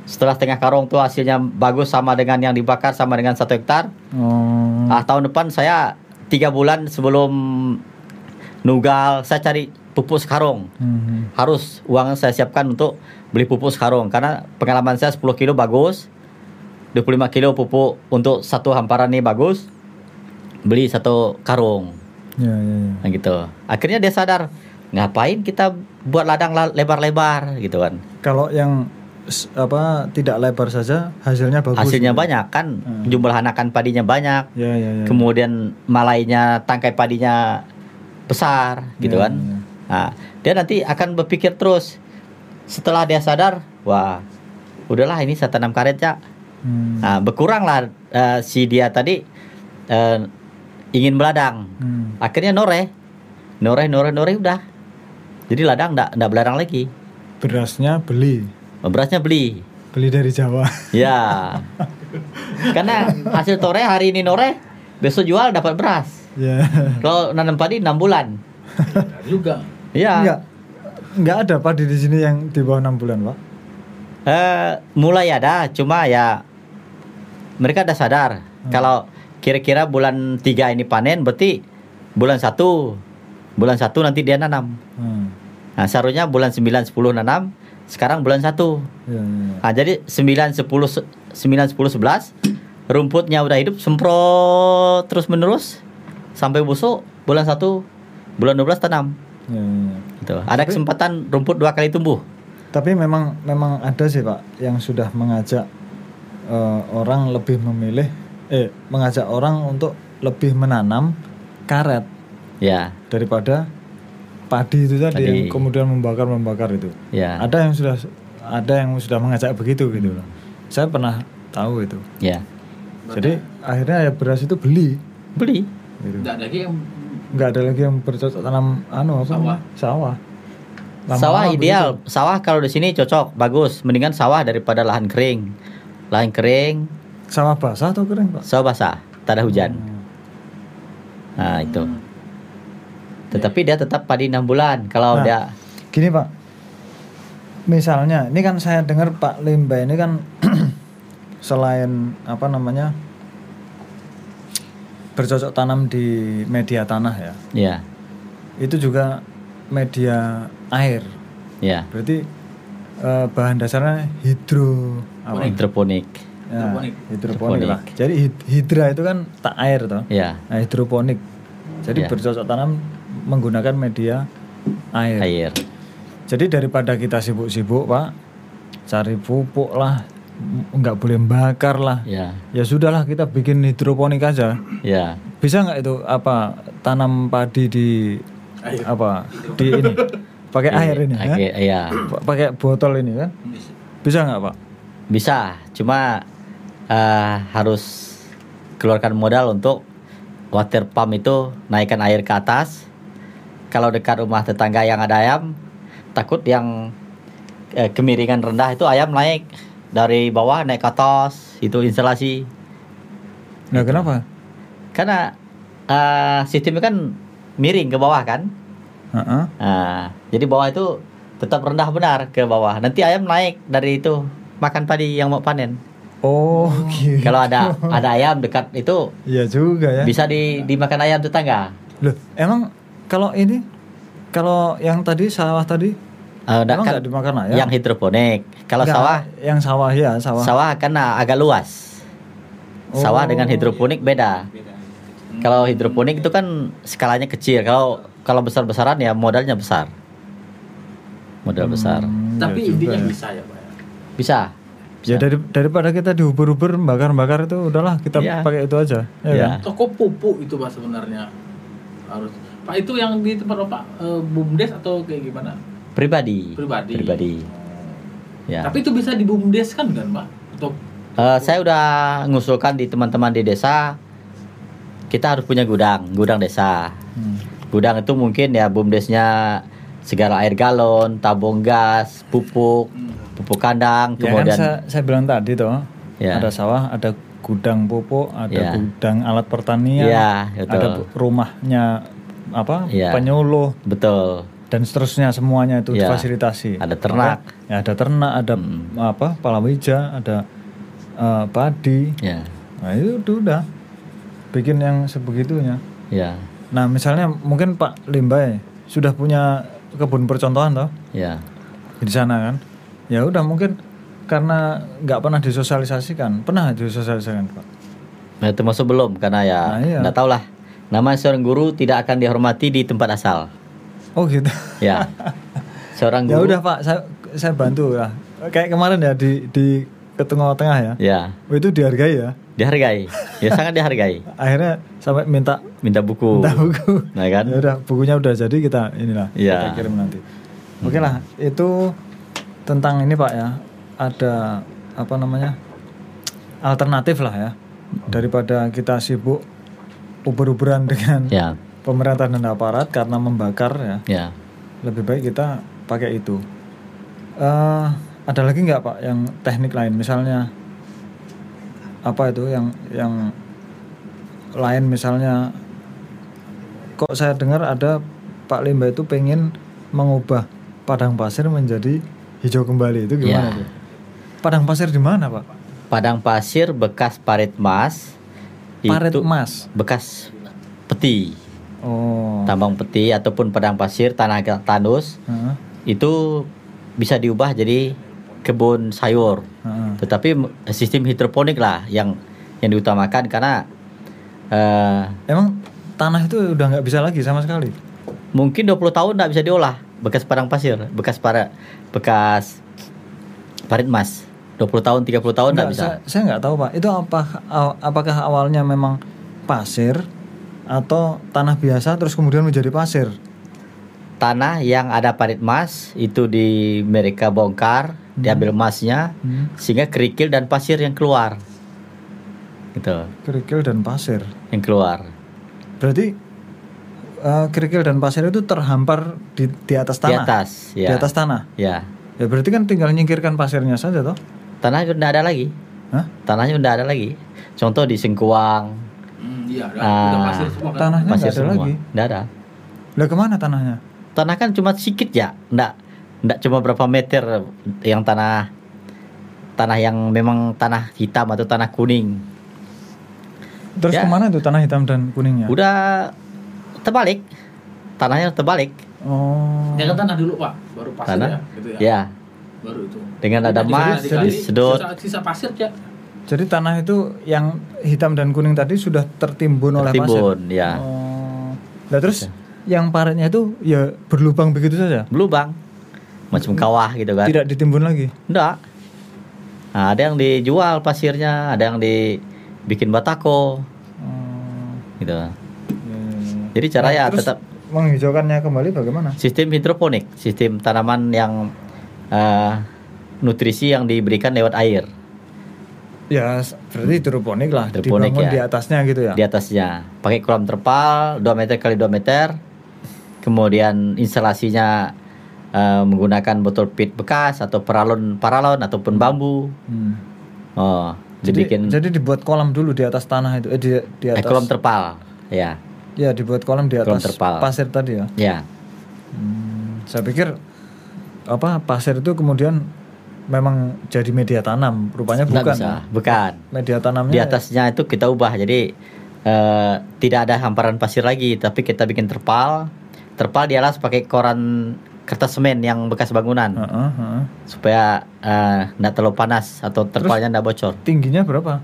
Setelah setengah karung tuh hasilnya bagus sama dengan yang dibakar sama dengan satu hektar. Oh. Ah, tahun depan saya tiga bulan sebelum nugal saya cari pupuk sekarung. Mhm. Harus uang saya siapkan untuk beli pupuk sekarung karena pengalaman saya 10 kilo bagus. 25 kilo pupuk untuk satu hamparan nih bagus. Beli satu karung. Ya ya ya. Nah, gitu. Akhirnya dia sadar, ngapain kita buat ladang la- lebar-lebar gitu kan. Kalau yang apa tidak lebar saja hasilnya bagus. Hasilnya gitu. banyak kan, Hmm. jumlah anakan padinya banyak. Ya ya ya. Kemudian malainya tangkai padinya besar gitu Ya, kan. ya. Nah, dia nanti akan berpikir terus. Setelah dia sadar, wah, udahlah ini saya tanam karet ya. Hmm. Nah, berkuranglah eh, si dia tadi eh, ingin meladang. Hmm. Akhirnya noreh, noreh, noreh, noreh udah. Jadi ladang ndak ndak beladang lagi. Berasnya beli, Berasnya beli. beli dari Jawa. Ya. Karena hasil tore hari ini noreh, besok jual dapat beras. ya. Kalau nanam padi 6 bulan. Juga. Iya. Enggak. Enggak ada padi di sini yang di bawah 6 bulan, Pak. Eh, mulai ada, cuma ya mereka udah sadar Hmm. kalau kira-kira bulan 3 ini panen berarti bulan 1 bulan 1 nanti dia nanam. Hmm. Nah, seharusnya bulan 9 10 nanam, sekarang bulan 1. Ya, ya. Nah, jadi 9 10 se- 9 10 11 rumputnya udah hidup semprot terus menerus sampai busuk bulan 1 bulan 12 tanam. Ya, ya. Gitu. Ada kesempatan rumput dua kali tumbuh. Tapi memang memang ada sih Pak yang sudah mengajak eh, orang lebih memilih eh mengajak orang untuk lebih menanam karet Ya, daripada padi itu tadi Padi. yang kemudian membakar membakar itu. ya, Ada yang sudah ada yang sudah mengajak begitu gitu loh. Saya pernah tahu itu. ya. Jadi akhirnya ya beras itu beli Beli. gitu. Tidak ada lagi yang Nggak ada lagi yang bercocok tanam anu apa? Sawah. Sawah. Lama-lama sawah begitu. ideal. Sawah kalau di sini cocok, bagus. Mendingan sawah daripada lahan kering. Lahan kering, Sawah basah atau kering, Pak? sawah basah, tak ada hujan. Hmm. Nah, itu. Tetapi dia tetap padi 6 bulan. Kalau Nah. dia Gini Pak, misalnya ini kan saya dengar Pak Limba ini kan selain apa namanya bercocok tanam di media tanah ya, ya, itu juga media air. ya, Berarti eh, bahan dasarnya hidro apa? hidroponik. Ya, Hidroponik. hidroponik lah. Jadi hid- hidra itu kan tak air toh. Ya, Nah, hidroponik. Jadi Ya. bercocok tanam menggunakan media air. air. Jadi daripada kita sibuk-sibuk pak, cari pupuk lah, nggak boleh bakar lah. Ya, Ya sudahlah kita bikin hidroponik aja. ya. Bisa nggak itu apa tanam padi di Air. apa di ini pakai air ini? ya? Oke, ya. Pa- Pakai botol ini kan? Bisa nggak pak? Bisa, cuma eh, harus keluarkan modal untuk water pump itu naikkan air ke atas. Kalau dekat rumah tetangga yang ada ayam, takut yang eh, kemiringan rendah itu ayam naik dari bawah naik ke atas. Itu instalasi. Nah kenapa? karena eh, sistemnya kan miring ke bawah kan. Heeh. Nah, jadi bawah itu tetap rendah benar ke bawah. Nanti ayam naik dari itu makan padi yang mau panen. Oh, gitu. Kalau ada ada ayam dekat itu Iya juga ya. bisa di dimakan ayam tetangga. Loh, emang kalau ini kalau yang tadi sawah tadi Eh, emang kan nggak dimakan ayam? yang hidroponik. Kalau Nggak, sawah yang sawah ya, sawah. sawah kan agak luas. Sawah Oh. dengan hidroponik beda. Kalau hidroponik itu kan skalanya kecil. Kalau kalau besar-besaran ya modalnya besar. Modal besar. Hmm, Tapi ya intinya ya. bisa ya Pak ya. Bisa. Ya dari daripada kita diuber-uber bakar-bakar itu udahlah kita Iya. pakai itu aja. Ya Iya. kan? Toko pupuk itu Pak sebenarnya harus. Pak itu yang di tempat Bapak eh, bumdes atau kayak gimana? Pribadi. Pribadi. Pribadi. Ya. Tapi itu bisa dibumdeskan kan Pak? Untuk Eh, saya udah ngusulkan di teman-teman di desa kita harus punya gudang, gudang desa. Hmm. Gudang itu mungkin ya bumdesnya segala air galon, tabung gas, pupuk, hmm, pupuk kandang, Ya kan kemudian saya, saya bilang tadi toh, Ya. ada sawah, ada gudang pupuk, ada Ya. gudang alat pertanian, betul. ada rumahnya apa Ya. penyuluh betul. dan seterusnya semuanya itu Ya. difasilitasi. Ada ternak. Ya ada ternak, ada Hmm. apa palawija, ada eh, padi. Ya. Nah itu udah, udah bikin yang sebegitunya. Ya. Nah misalnya mungkin Pak Limbay sudah punya kebun percontohan toh Ya. di sana kan? Ya udah mungkin karena nggak pernah disosialisasikan, pernah disosialisasikan Pak? Nah, termasuk belum karena ya Nah, iya. nggak tahu lah. Nama seorang guru tidak akan dihormati di tempat asal. Oh gitu. Ya. seorang ya guru. udah Pak, saya saya bantu lah. Kayak kemarin ya di di ke tengah-tengah ya. Ya. Oh, itu dihargai ya. Dihargai. Ya sangat dihargai. Akhirnya sampai minta Minta buku. minta buku. Nah kan? Ya udah bukunya udah jadi kita inilah Iya. kita kirim nanti. Oke lah itu tentang ini Pak ya ada apa namanya alternatif lah ya daripada kita sibuk uber-uberan dengan Ya. pemerintah dan aparat karena membakar ya Ya. lebih baik kita pakai itu. eh ada lagi nggak Pak yang teknik lain misalnya apa itu yang yang lain misalnya kok saya dengar ada Pak Limba itu pengen mengubah padang pasir menjadi hijau kembali itu gimana Ya. tuh? Padang pasir di mana Pak? Padang pasir bekas parit emas. Parit itu emas. Bekas peti. Oh. Tambang peti ataupun padang pasir tanah tandus Heeh, itu bisa diubah jadi kebun sayur. heeh. Tetapi m- sistem hidroponik lah yang yang diutamakan karena eh, Emang tanah itu udah nggak bisa lagi sama sekali. mungkin 20 tahun tidak bisa diolah bekas padang pasir, bekas para bekas parit emas. 20 tahun, 30 tahun Enggak, bisa. Saya, saya nggak tahu pak. Itu apa? Apakah awalnya memang pasir atau tanah biasa terus kemudian menjadi pasir? Tanah yang ada parit emas itu di mereka bongkar, diambil emasnya Hmm. sehingga kerikil dan pasir yang keluar. Gitu, Kerikil dan pasir. yang keluar. Berarti eh, kerikil dan pasir itu terhampar di, di atas Di tanah. atas, Di ya. atas tanah. Ya. Ya berarti kan tinggal nyingkirkan pasirnya saja toh? Tanah sudah tidak ada lagi. Hah? Tanahnya sudah ada lagi. Contoh di Sengkuang, Hmm, iya, udah, Ah, udah pasir semua kan. Tanahnya pasir nggak ada semua. lagi. Tidak ada. Lah ke mana tanahnya? Tanah kan cuma sedikit ya, enggak enggak cuma berapa meter yang tanah tanah yang memang tanah hitam atau tanah kuning. Terus Ya. ke mana tuh tanah hitam dan kuningnya? Udah terbalik. Tanahnya terbalik. Oh. Ya kan tanah dulu pak, baru pasir Tanah? ya, gitu ya. Ya, Baru itu. dengan ada Jadi emas, disedot. Sisa, sisa pasir ya. Jadi tanah itu yang hitam dan kuning tadi sudah tertimbun, oleh pasir. Tertimbun, ya. Oh. Nah terus yang paretnya itu ya berlubang begitu saja. Belubang. Macam kawah gitu kan. Tidak ditimbun lagi. Enggak. Nah, ada yang dijual pasirnya, ada yang dibikin batako Oh. gitu. Ya. Jadi cara Nah, ya terus tetap menghijaukannya kembali bagaimana? sistem hidroponik, sistem tanaman yang eh, nutrisi yang diberikan lewat air Ya berarti hidroponik lah, Hidroponik, ya. di atasnya gitu ya. di atasnya. Pakai kolam terpal 2 meter kali 2 meter. Kemudian instalasinya eh, menggunakan botol pit bekas atau paralon paralon ataupun bambu. Hmm. Oh, Jadi, dibikin jadi dibuat kolam dulu di atas tanah itu, eh di, di eh, atas. kolam terpal. Ya, Ya dibuat kolam di Kolam atas terpal. pasir tadi ya. ya. Hmm, saya pikir apa pasir itu kemudian memang jadi media tanam, rupanya Nggak bukan. bisa, bukan. Media tanamnya Di atasnya itu kita ubah jadi eh, tidak ada hamparan pasir lagi, tapi kita bikin terpal. Terpal di atas pakai koran kertas semen yang bekas bangunan Heeh, heeh. supaya eh, nggak terlalu panas atau terpalnya nggak bocor. Tingginya berapa?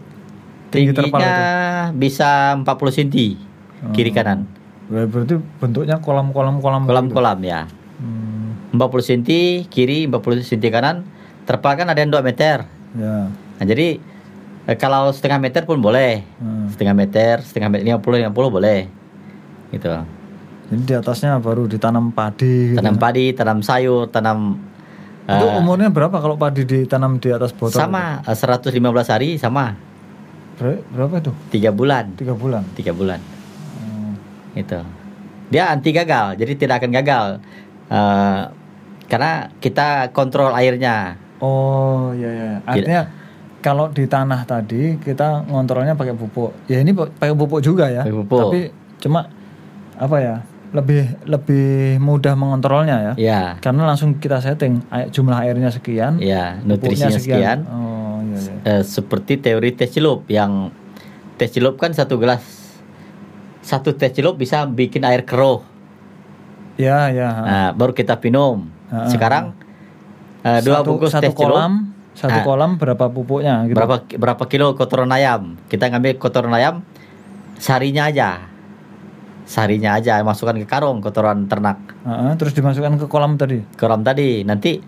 Tinggi terpal Tingginya itu? bisa 40 cm kiri Oh. kanan. Ber- Berarti bentuknya kolam-kolam kolam. gitu. Kolam-kolam ya. Hmm, 40 cm kiri, 40 cm kanan. Terpal kan ada yang 2 meter. ya. Nah, jadi eh, kalau setengah meter pun boleh. Hmm. Setengah meter, setengah meter 50 50 boleh. Gitu. Jadi di atasnya baru ditanam padi. gitu. Tanam padi, tanam sayur, tanam Itu eh, umurnya berapa kalau padi ditanam di atas botol? sama eh, 115 hari sama itu? Ber- berapa itu? tiga bulan, Tiga bulan. tiga bulan. Hmm. itu dia anti gagal jadi tidak akan gagal Eh, karena kita kontrol airnya Oh iya iya. Artinya kalau di tanah tadi kita ngontrolnya pakai pupuk. Ya ini pa- pakai pupuk juga ya. Pakai pupuk. Tapi cuma apa ya? Lebih lebih mudah mengontrolnya ya. ya Karena langsung kita setting jumlah airnya sekian, ya pupuknya nutrisinya sekian Oh iya iya. Eh, seperti teori teh celup yang teh celup kan satu gelas satu teh celup bisa bikin air keruh Ya ya. Nah, baru kita minum Sekarang eh, dua satu, bungkus satu teh kolam, satu Ah. kolam berapa pupuknya gitu. berapa berapa kilo kotoran ayam kita ngambil kotoran ayam sarinya aja sarinya aja masukkan ke karung kotoran ternak Heeh, terus dimasukkan ke kolam tadi. kolam tadi nanti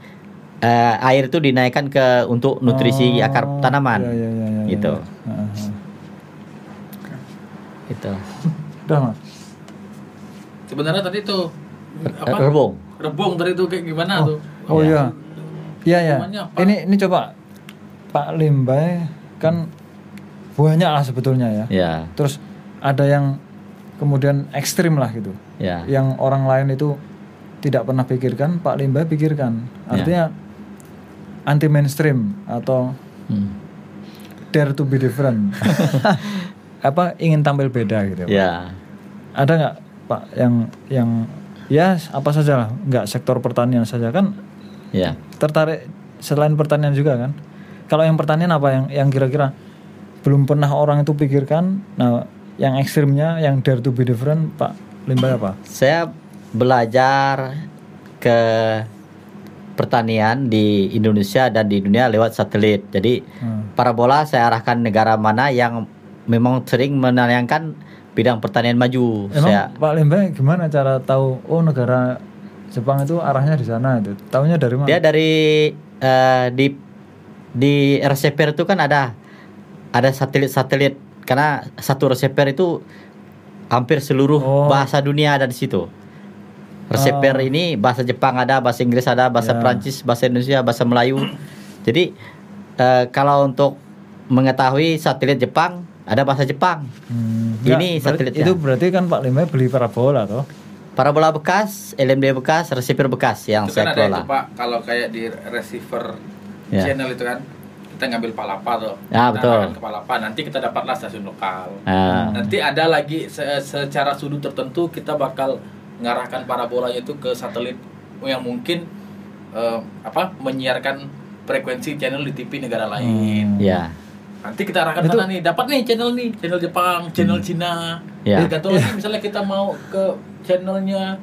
eh, air itu dinaikkan ke untuk nutrisi Oh, akar tanaman iya, iya, iya, iya, gitu iya. Heeh, heeh. gitu Udah mas. Sebenarnya tadi tuh Eh, apa? rebung Rebung tadi tuh kayak gimana tuh? Oh iya. Iya ya. Ini ini coba Pak Limbay kan banyak lah sebetulnya ya. ya Terus ada yang kemudian ekstrim lah gitu. ya Yang orang lain itu tidak pernah pikirkan, Pak Limbay pikirkan. Ya. Artinya anti mainstream atau Hmm. dare to be different. apa ingin tampil beda gitu. Pak. ya Ada nggak Pak yang yang ya apa saja lah, nggak sektor pertanian saja kan ya. tertarik selain pertanian juga kan. Kalau yang pertanian apa yang yang kira-kira belum pernah orang itu pikirkan? Nah yang ekstrimnya yang dare to be different pak limbah apa? Saya belajar ke pertanian di Indonesia dan di dunia lewat satelit. Jadi Hmm. parabola saya arahkan negara mana yang memang sering menayangkan bidang pertanian maju emang saya pak limbah gimana cara tahu oh negara Jepang itu arahnya di sana itu tahunya dari mana Dia dari eh, di di receiver itu kan ada ada satelit-satelit karena satu receiver itu hampir seluruh Oh. bahasa dunia ada di situ. Receiver Oh. ini bahasa Jepang ada, bahasa Inggris ada, bahasa Ya. Prancis, bahasa Indonesia, bahasa Melayu. Jadi eh, kalau untuk mengetahui satelit Jepang ada bahasa Jepang. Hmm, Ini ber- satelitnya. itu berarti kan pak limbah beli parabola toh Parabola bekas, LMD bekas, receiver bekas yang itu saya kan ada kelola. itu pak kalau kayak di receiver Ya. channel itu kan kita ngambil palapa tuh Ya, Kita betul. ke palapa nanti kita dapatlah stasiun lokal Ah. nanti ada lagi se- secara sudut tertentu kita bakal mengarahkan parabolanya itu ke satelit yang mungkin eh, apa menyiarkan frekuensi channel di TV negara lain Ya. Nanti kita arahkan Itu- sana nih dapat nih channel nih channel Jepang channel Cina Ya. tergantung lagi misalnya kita mau ke channelnya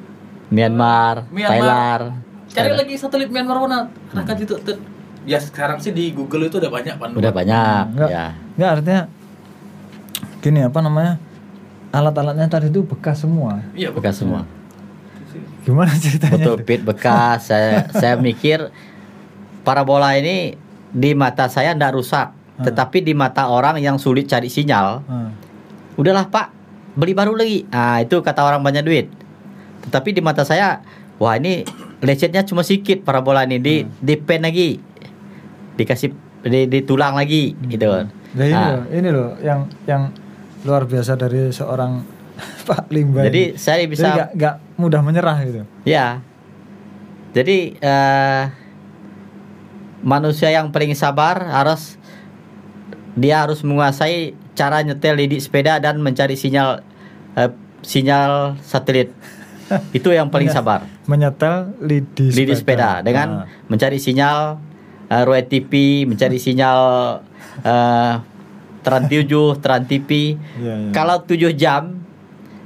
Myanmar, Myanmar. Thailand. cari lagi satelit Myanmar mana arahkan situ Tet. ya sekarang sih di Google itu udah banyak pan Udah banyak, Enggak, ya. enggak artinya gini apa namanya alat-alatnya tadi itu bekas semua iya Bekas semua. gimana ceritanya Betul pit bekas. saya saya mikir parabola ini di mata saya ndak rusak, tetapi di mata orang yang sulit cari sinyal, Hmm. udahlah Pak, beli baru lagi. Ah, itu kata orang banyak duit. Tetapi di mata saya, wah ini lecetnya cuma sedikit parabola ini di di pen lagi. Dikasih di, di tulang lagi gitu. Nah, ini Ah. loh, ini loh yang yang luar biasa dari seorang Pak Limba. Jadi ini. saya Jadi bisa nggak nggak mudah menyerah gitu. Ya. Jadi eh, manusia yang paling sabar harus dia harus menguasai cara nyetel di sepeda dan mencari sinyal eh, sinyal satelit. Itu yang paling sabar. Menyetel lidi sepeda. Lidi sepeda dengan Ah. mencari sinyal uh, Roy TV, mencari sinyal uh, Trans 7, Trans TV. Iya, iya. Kalau 7 jam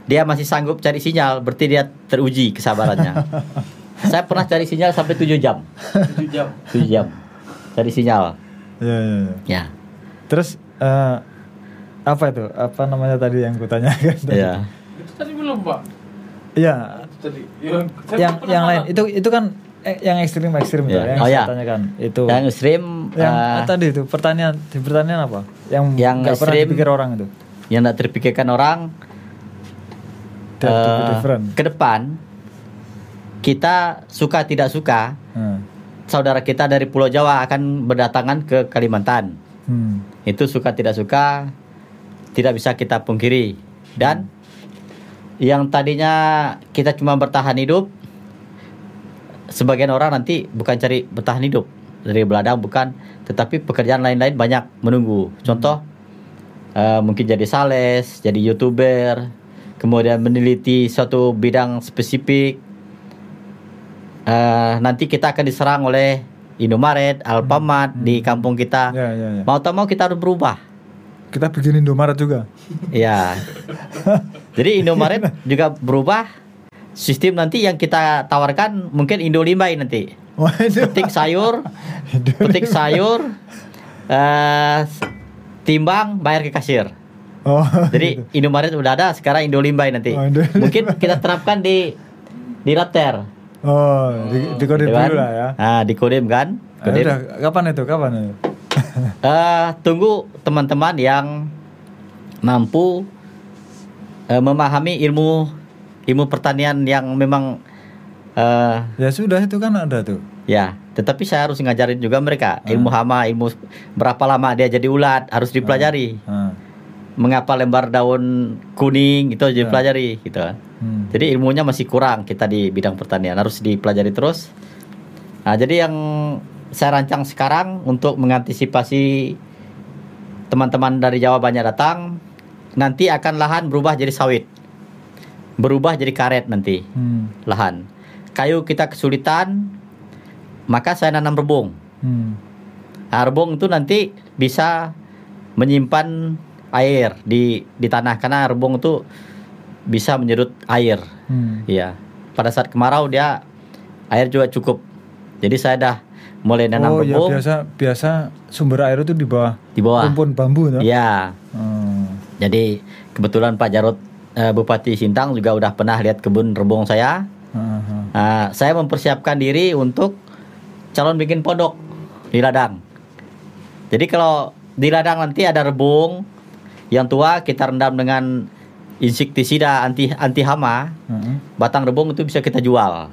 dia masih sanggup cari sinyal, berarti dia teruji kesabarannya. Saya pernah cari sinyal sampai 7 jam. 7 jam 7 jam. Cari sinyal. Iya, iya, iya. Ya. Terus eh, apa itu? Apa namanya tadi yang kutanyakan tadi? Ya. itu tadi belum pak Iya, tadi yang saya yang pernah yang lain itu itu kan eh, yang ekstrim ekstrim itu Iya. yang Oh, saya iya. tanyakan itu. Yang ekstrim yang uh, tadi itu pertanyaan di pertanyaan apa? Yang Yang pernah ekstrim. dipikir orang itu. yang tidak terpikirkan orang different. ke depan kita suka tidak suka Hmm. saudara kita dari Pulau Jawa akan berdatangan ke Kalimantan. Hmm. Itu suka tidak suka tidak bisa kita pungkiri. Dan yang tadinya kita cuma bertahan hidup sebagian orang nanti bukan cari bertahan hidup dari beladang bukan tetapi pekerjaan lain-lain banyak menunggu. Contoh eh, mungkin jadi sales, jadi youtuber, kemudian meneliti suatu bidang spesifik. Eh, nanti kita akan diserang oleh Indomaret, Alfamart di kampung kita. Ya, ya, ya. Mau tak mau kita harus berubah. Kita bikin Indomaret juga. Ya. Jadi Indomaret juga berubah. Sistem nanti yang kita tawarkan mungkin Indolimbay nanti. Wah, itu. Petik sayur, petik sayur, eh, timbang, bayar ke kasir. Oh. Jadi Indomaret udah ada, sekarang Indolimbay nanti. Oh, Indolimbay. Mungkin kita terapkan di di Rapter. Oh, di, di kode Gitu kan? dulu lah ya. Nah, di Kodim kan? Ah, Kodim. udah, kapan itu? Kapan itu? Eh, tunggu teman-teman yang mampu eh, memahami ilmu ilmu pertanian yang memang eh, Ya sudah itu kan ada tuh. ya tetapi saya harus ngajarin juga mereka Ah. ilmu hama ilmu berapa lama dia jadi ulat harus dipelajari Ah. mengapa lembar daun kuning itu Ya. dipelajari gitu Hmm. jadi ilmunya masih kurang kita di bidang pertanian harus dipelajari terus nah jadi yang saya rancang sekarang untuk mengantisipasi teman-teman dari Jawa banyak datang nanti akan lahan berubah jadi sawit berubah jadi karet nanti Hmm. lahan kayu kita kesulitan maka saya nanam rebung Hmm. nah, rebung itu nanti bisa menyimpan air di di tanah karena rebung itu bisa menyedot air Hmm. Iya. Pada saat kemarau dia air juga cukup. Jadi saya dah mulai nanam oh ya rebung biasa biasa sumber air itu di bawah di bawah. rumpun bambu tuh. Iya. Hmm. Jadi kebetulan Pak Jarod eh, Bupati Sintang juga udah pernah lihat kebun rebung saya. Ah, ah. Nah, saya mempersiapkan diri untuk calon bikin pondok di ladang. Jadi kalau di ladang nanti ada rebung yang tua kita rendam dengan insektisida anti anti hama, ah. batang rebung itu bisa kita jual.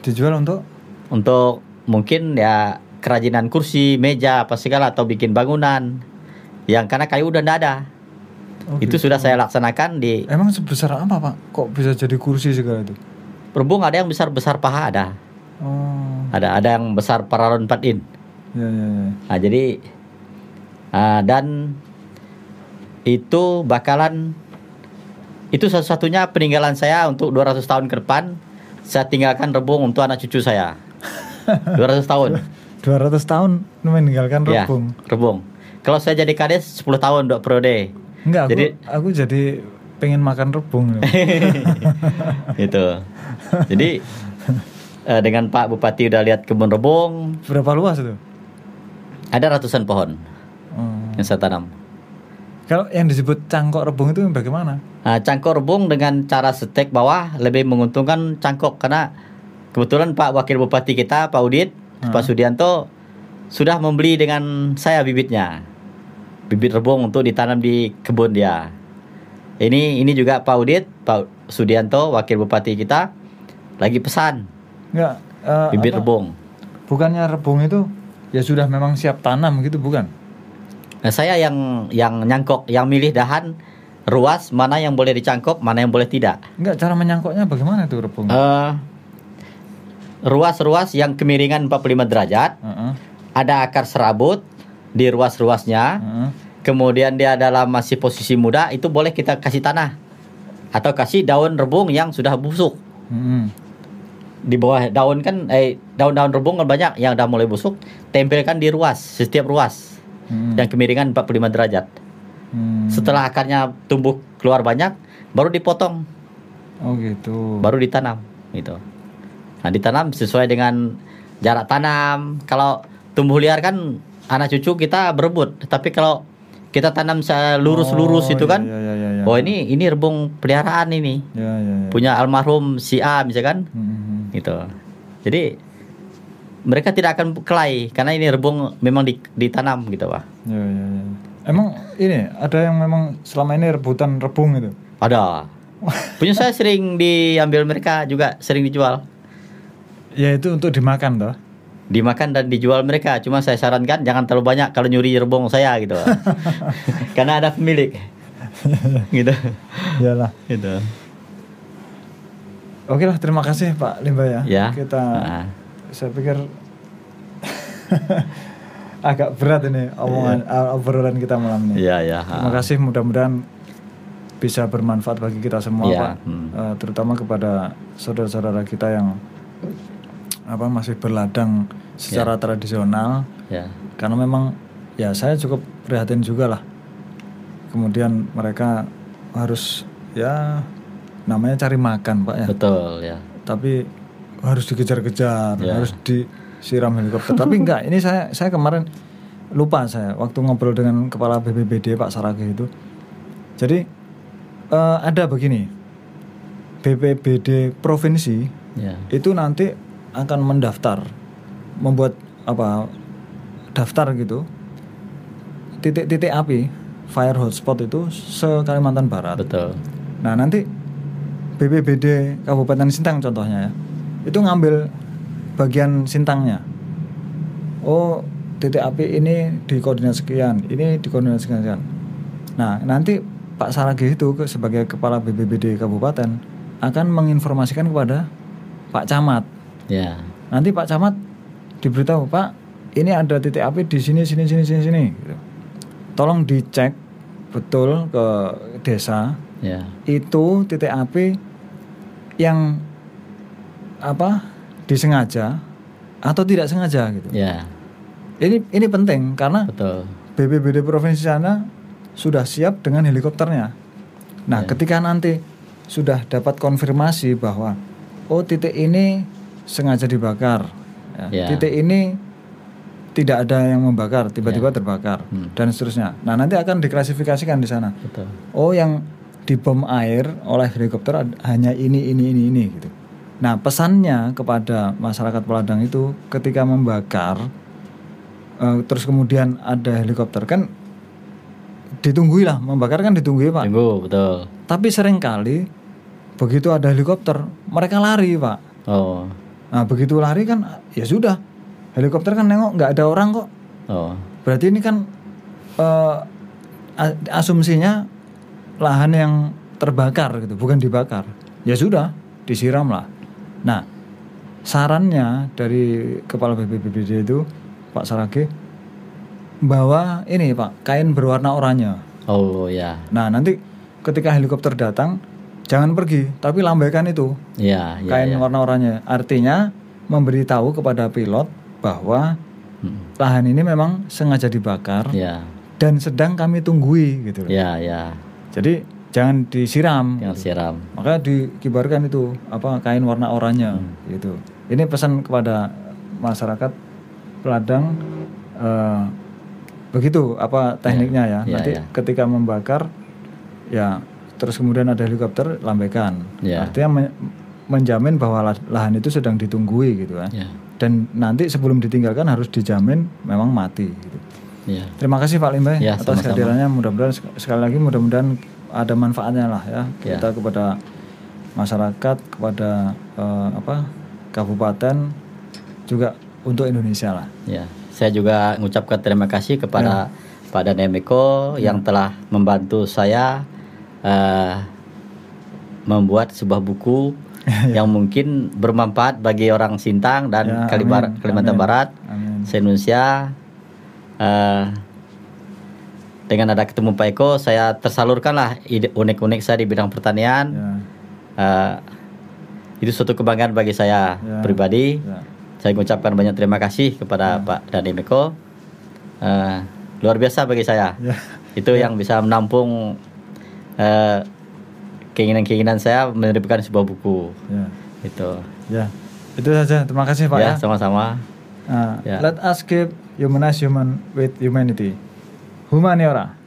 Dijual untuk untuk mungkin ya kerajinan kursi, meja, apa segala atau bikin bangunan yang karena kayu udah ndak ada. Oh, itu gitu. sudah saya laksanakan di Emang sebesar apa pak? Kok bisa jadi kursi segala itu? Rebung ada yang besar-besar paha ada. Oh, Ada ada yang besar paralon 4 in. ya ya ya. Nah, jadi ah, dan itu bakalan itu satu-satunya peninggalan saya untuk 200 tahun ke depan. Saya tinggalkan rebung untuk anak cucu saya. 200 tahun. 200 tahun meninggalkan Ya, rebung. rebung. Kalau saya jadi kades 10 tahun dua periode. Enggak, aku Jadi- aku jadi pengen makan rebung. gitu. Jadi eh, dengan Pak Bupati udah lihat kebun rebung, Berapa luas itu? ada ratusan pohon Oh. yang saya tanam. Kalau yang disebut cangkok rebung itu bagaimana? Nah, cangkok rebung dengan cara setek bawah lebih menguntungkan cangkok karena kebetulan Pak Wakil Bupati kita Pak Udit Hmm. Pak Sudianto sudah membeli dengan saya bibitnya bibit rebung untuk ditanam di kebun dia. Ini ini juga Pak Udit Pak Sudianto Wakil Bupati kita lagi pesan Enggak. eh, bibit apa? rebung. Bukannya rebung itu ya sudah memang siap tanam gitu bukan? Nah, saya yang yang nyangkok, yang milih dahan ruas mana yang boleh dicangkok, mana yang boleh tidak. Enggak, cara menyangkoknya bagaimana itu rebung? Eh, ruas-ruas yang kemiringan 45 derajat, Heeh, ada akar serabut di ruas-ruasnya. heeh. kemudian dia dalam masih posisi muda itu boleh kita kasih tanah atau kasih daun rebung yang sudah busuk Mm-mm. di bawah daun kan eh daun-daun rebung kan banyak yang udah mulai busuk tempelkan di ruas setiap ruas Mm-mm. yang kemiringan 45 derajat Hmm. setelah akarnya tumbuh keluar banyak baru dipotong Oh gitu. baru ditanam gitu nah ditanam sesuai dengan jarak tanam kalau tumbuh liar kan anak cucu kita berebut tapi kalau kita tanam lurus-lurus Oh, itu kan iya, iya, iya, iya. oh ini ini rebung peliharaan ini Ya, ya, ya. punya almarhum si A misalkan Mm-mm. gitu jadi mereka tidak akan kelai karena ini rebung memang di- ditanam gitu pak Ya, ya, ya. Emang ini ada yang memang selama ini rebutan rebung itu. ada punya saya sering diambil mereka juga sering dijual Ya itu untuk dimakan toh. dimakan dan dijual mereka cuma saya sarankan jangan terlalu banyak kalau nyuri rebung saya gitu karena ada pemilik gitu Iyalah. gitu Oke lah, terima kasih Pak Limba ya. Ya. Kita Ah. Saya pikir agak berat ini omongan uh, obrolan kita malam ini. iya ya Terima kasih mudah-mudahan bisa bermanfaat bagi kita semua Iya, Pak. hmm. Eh, terutama kepada saudara-saudara kita yang apa masih berladang secara Iya. tradisional ya karena memang ya saya cukup prihatin juga lah. Kemudian mereka harus ya namanya cari makan Pak ya. betul ya Tapi harus dikejar-kejar, Ya. harus disiram helikopter. Tapi enggak, ini saya saya kemarin lupa saya waktu ngobrol dengan kepala BPBD Pak Sarage itu. Jadi eh, ada begini. BPBD provinsi ya itu nanti akan mendaftar membuat apa daftar gitu titik-titik api fire hotspot itu se Kalimantan Barat. betul Nah nanti BPBD Kabupaten Sintang contohnya ya itu ngambil bagian Sintangnya. Oh titik api ini di koordinat sekian, ini di koordinat sekian. Nah nanti Pak Saragi itu sebagai kepala BPBD Kabupaten akan menginformasikan kepada Pak Camat. ya Nanti Pak Camat diberitahu Pak ini ada titik api di sini sini sini sini sini. gitu. Tolong dicek betul ke desa ya itu titik api yang apa disengaja atau tidak sengaja gitu. ya Ini ini penting karena betul BPBD provinsi sana sudah siap dengan helikopternya. Nah, Ya. ketika nanti sudah dapat konfirmasi bahwa oh titik ini sengaja dibakar, ya, Ya. titik ini tidak ada yang membakar, tiba-tiba terbakar Hmm. dan seterusnya. Nah, nanti akan diklasifikasikan di sana. betul Oh, yang dibom air oleh helikopter hanya ini, ini, ini, ini gitu. Nah, pesannya kepada masyarakat Peladang itu ketika membakar, eh, terus kemudian ada helikopter kan ditunggui lah, membakar kan ditunggui pak. tunggu betul Tapi sering kali begitu ada helikopter, mereka lari pak. oh Nah, begitu lari kan ya sudah, helikopter kan nengok nggak ada orang kok. oh Berarti ini kan a- asumsinya lahan yang terbakar gitu, bukan dibakar. Ya sudah, disiram lah. Nah, sarannya dari kepala BPBD itu Pak Sarage bawa ini Pak kain berwarna oranye. oh ya Nah, nanti ketika helikopter datang jangan pergi, tapi lambaikan itu ya ya kain ya. warna oranye. Artinya memberitahu kepada pilot bahwa Hmm. lahan ini memang sengaja dibakar ya dan sedang kami tunggui gitu. ya ya Jadi jangan disiram. yang siram Makanya dikibarkan itu apa kain warna oranye Hmm. gitu. Ini pesan kepada masyarakat Peladang eh, begitu apa tekniknya ya. Ya, Nanti ya. ketika membakar ya terus kemudian ada helikopter lambaikan. Ya. Artinya men- menjamin bahwa lah- lahan itu sedang ditunggui gitu kan. ya Dan nanti sebelum ditinggalkan harus dijamin memang mati gitu. ya Terima kasih Pak Limba Ya, atas kehadirannya. Mudah-mudahan sek- sekali lagi mudah-mudahan ada manfaatnya lah ya, Ya. kita kepada masyarakat, kepada eh, apa kabupaten juga untuk Indonesia lah. Ya, saya juga mengucapkan terima kasih kepada Pak Danemeko yang telah membantu saya eh, membuat sebuah buku yang mungkin bermanfaat bagi orang Sintang dan Ya, Kalibar- amin, Kalimantan amin. Barat, Amin. se Indonesia. Eh, dengan ada ketemu Pak Eko saya tersalurkanlah ide unik-unik saya di bidang pertanian. Ya. Eh, itu suatu kebanggaan bagi saya Ya. pribadi. Ya. Saya mengucapkan banyak terima kasih kepada Pak Dhani Eko. Eh, luar biasa bagi saya. Ya. Itu yang bisa menampung eh, keinginan-keinginan saya menerbitkan sebuah buku. Ya. Itu. Ya. Itu saja. Terima kasih Pak ya. ya, sama-sama. Nah, Ya. Let us keep humanize human with humanity. Humaniora.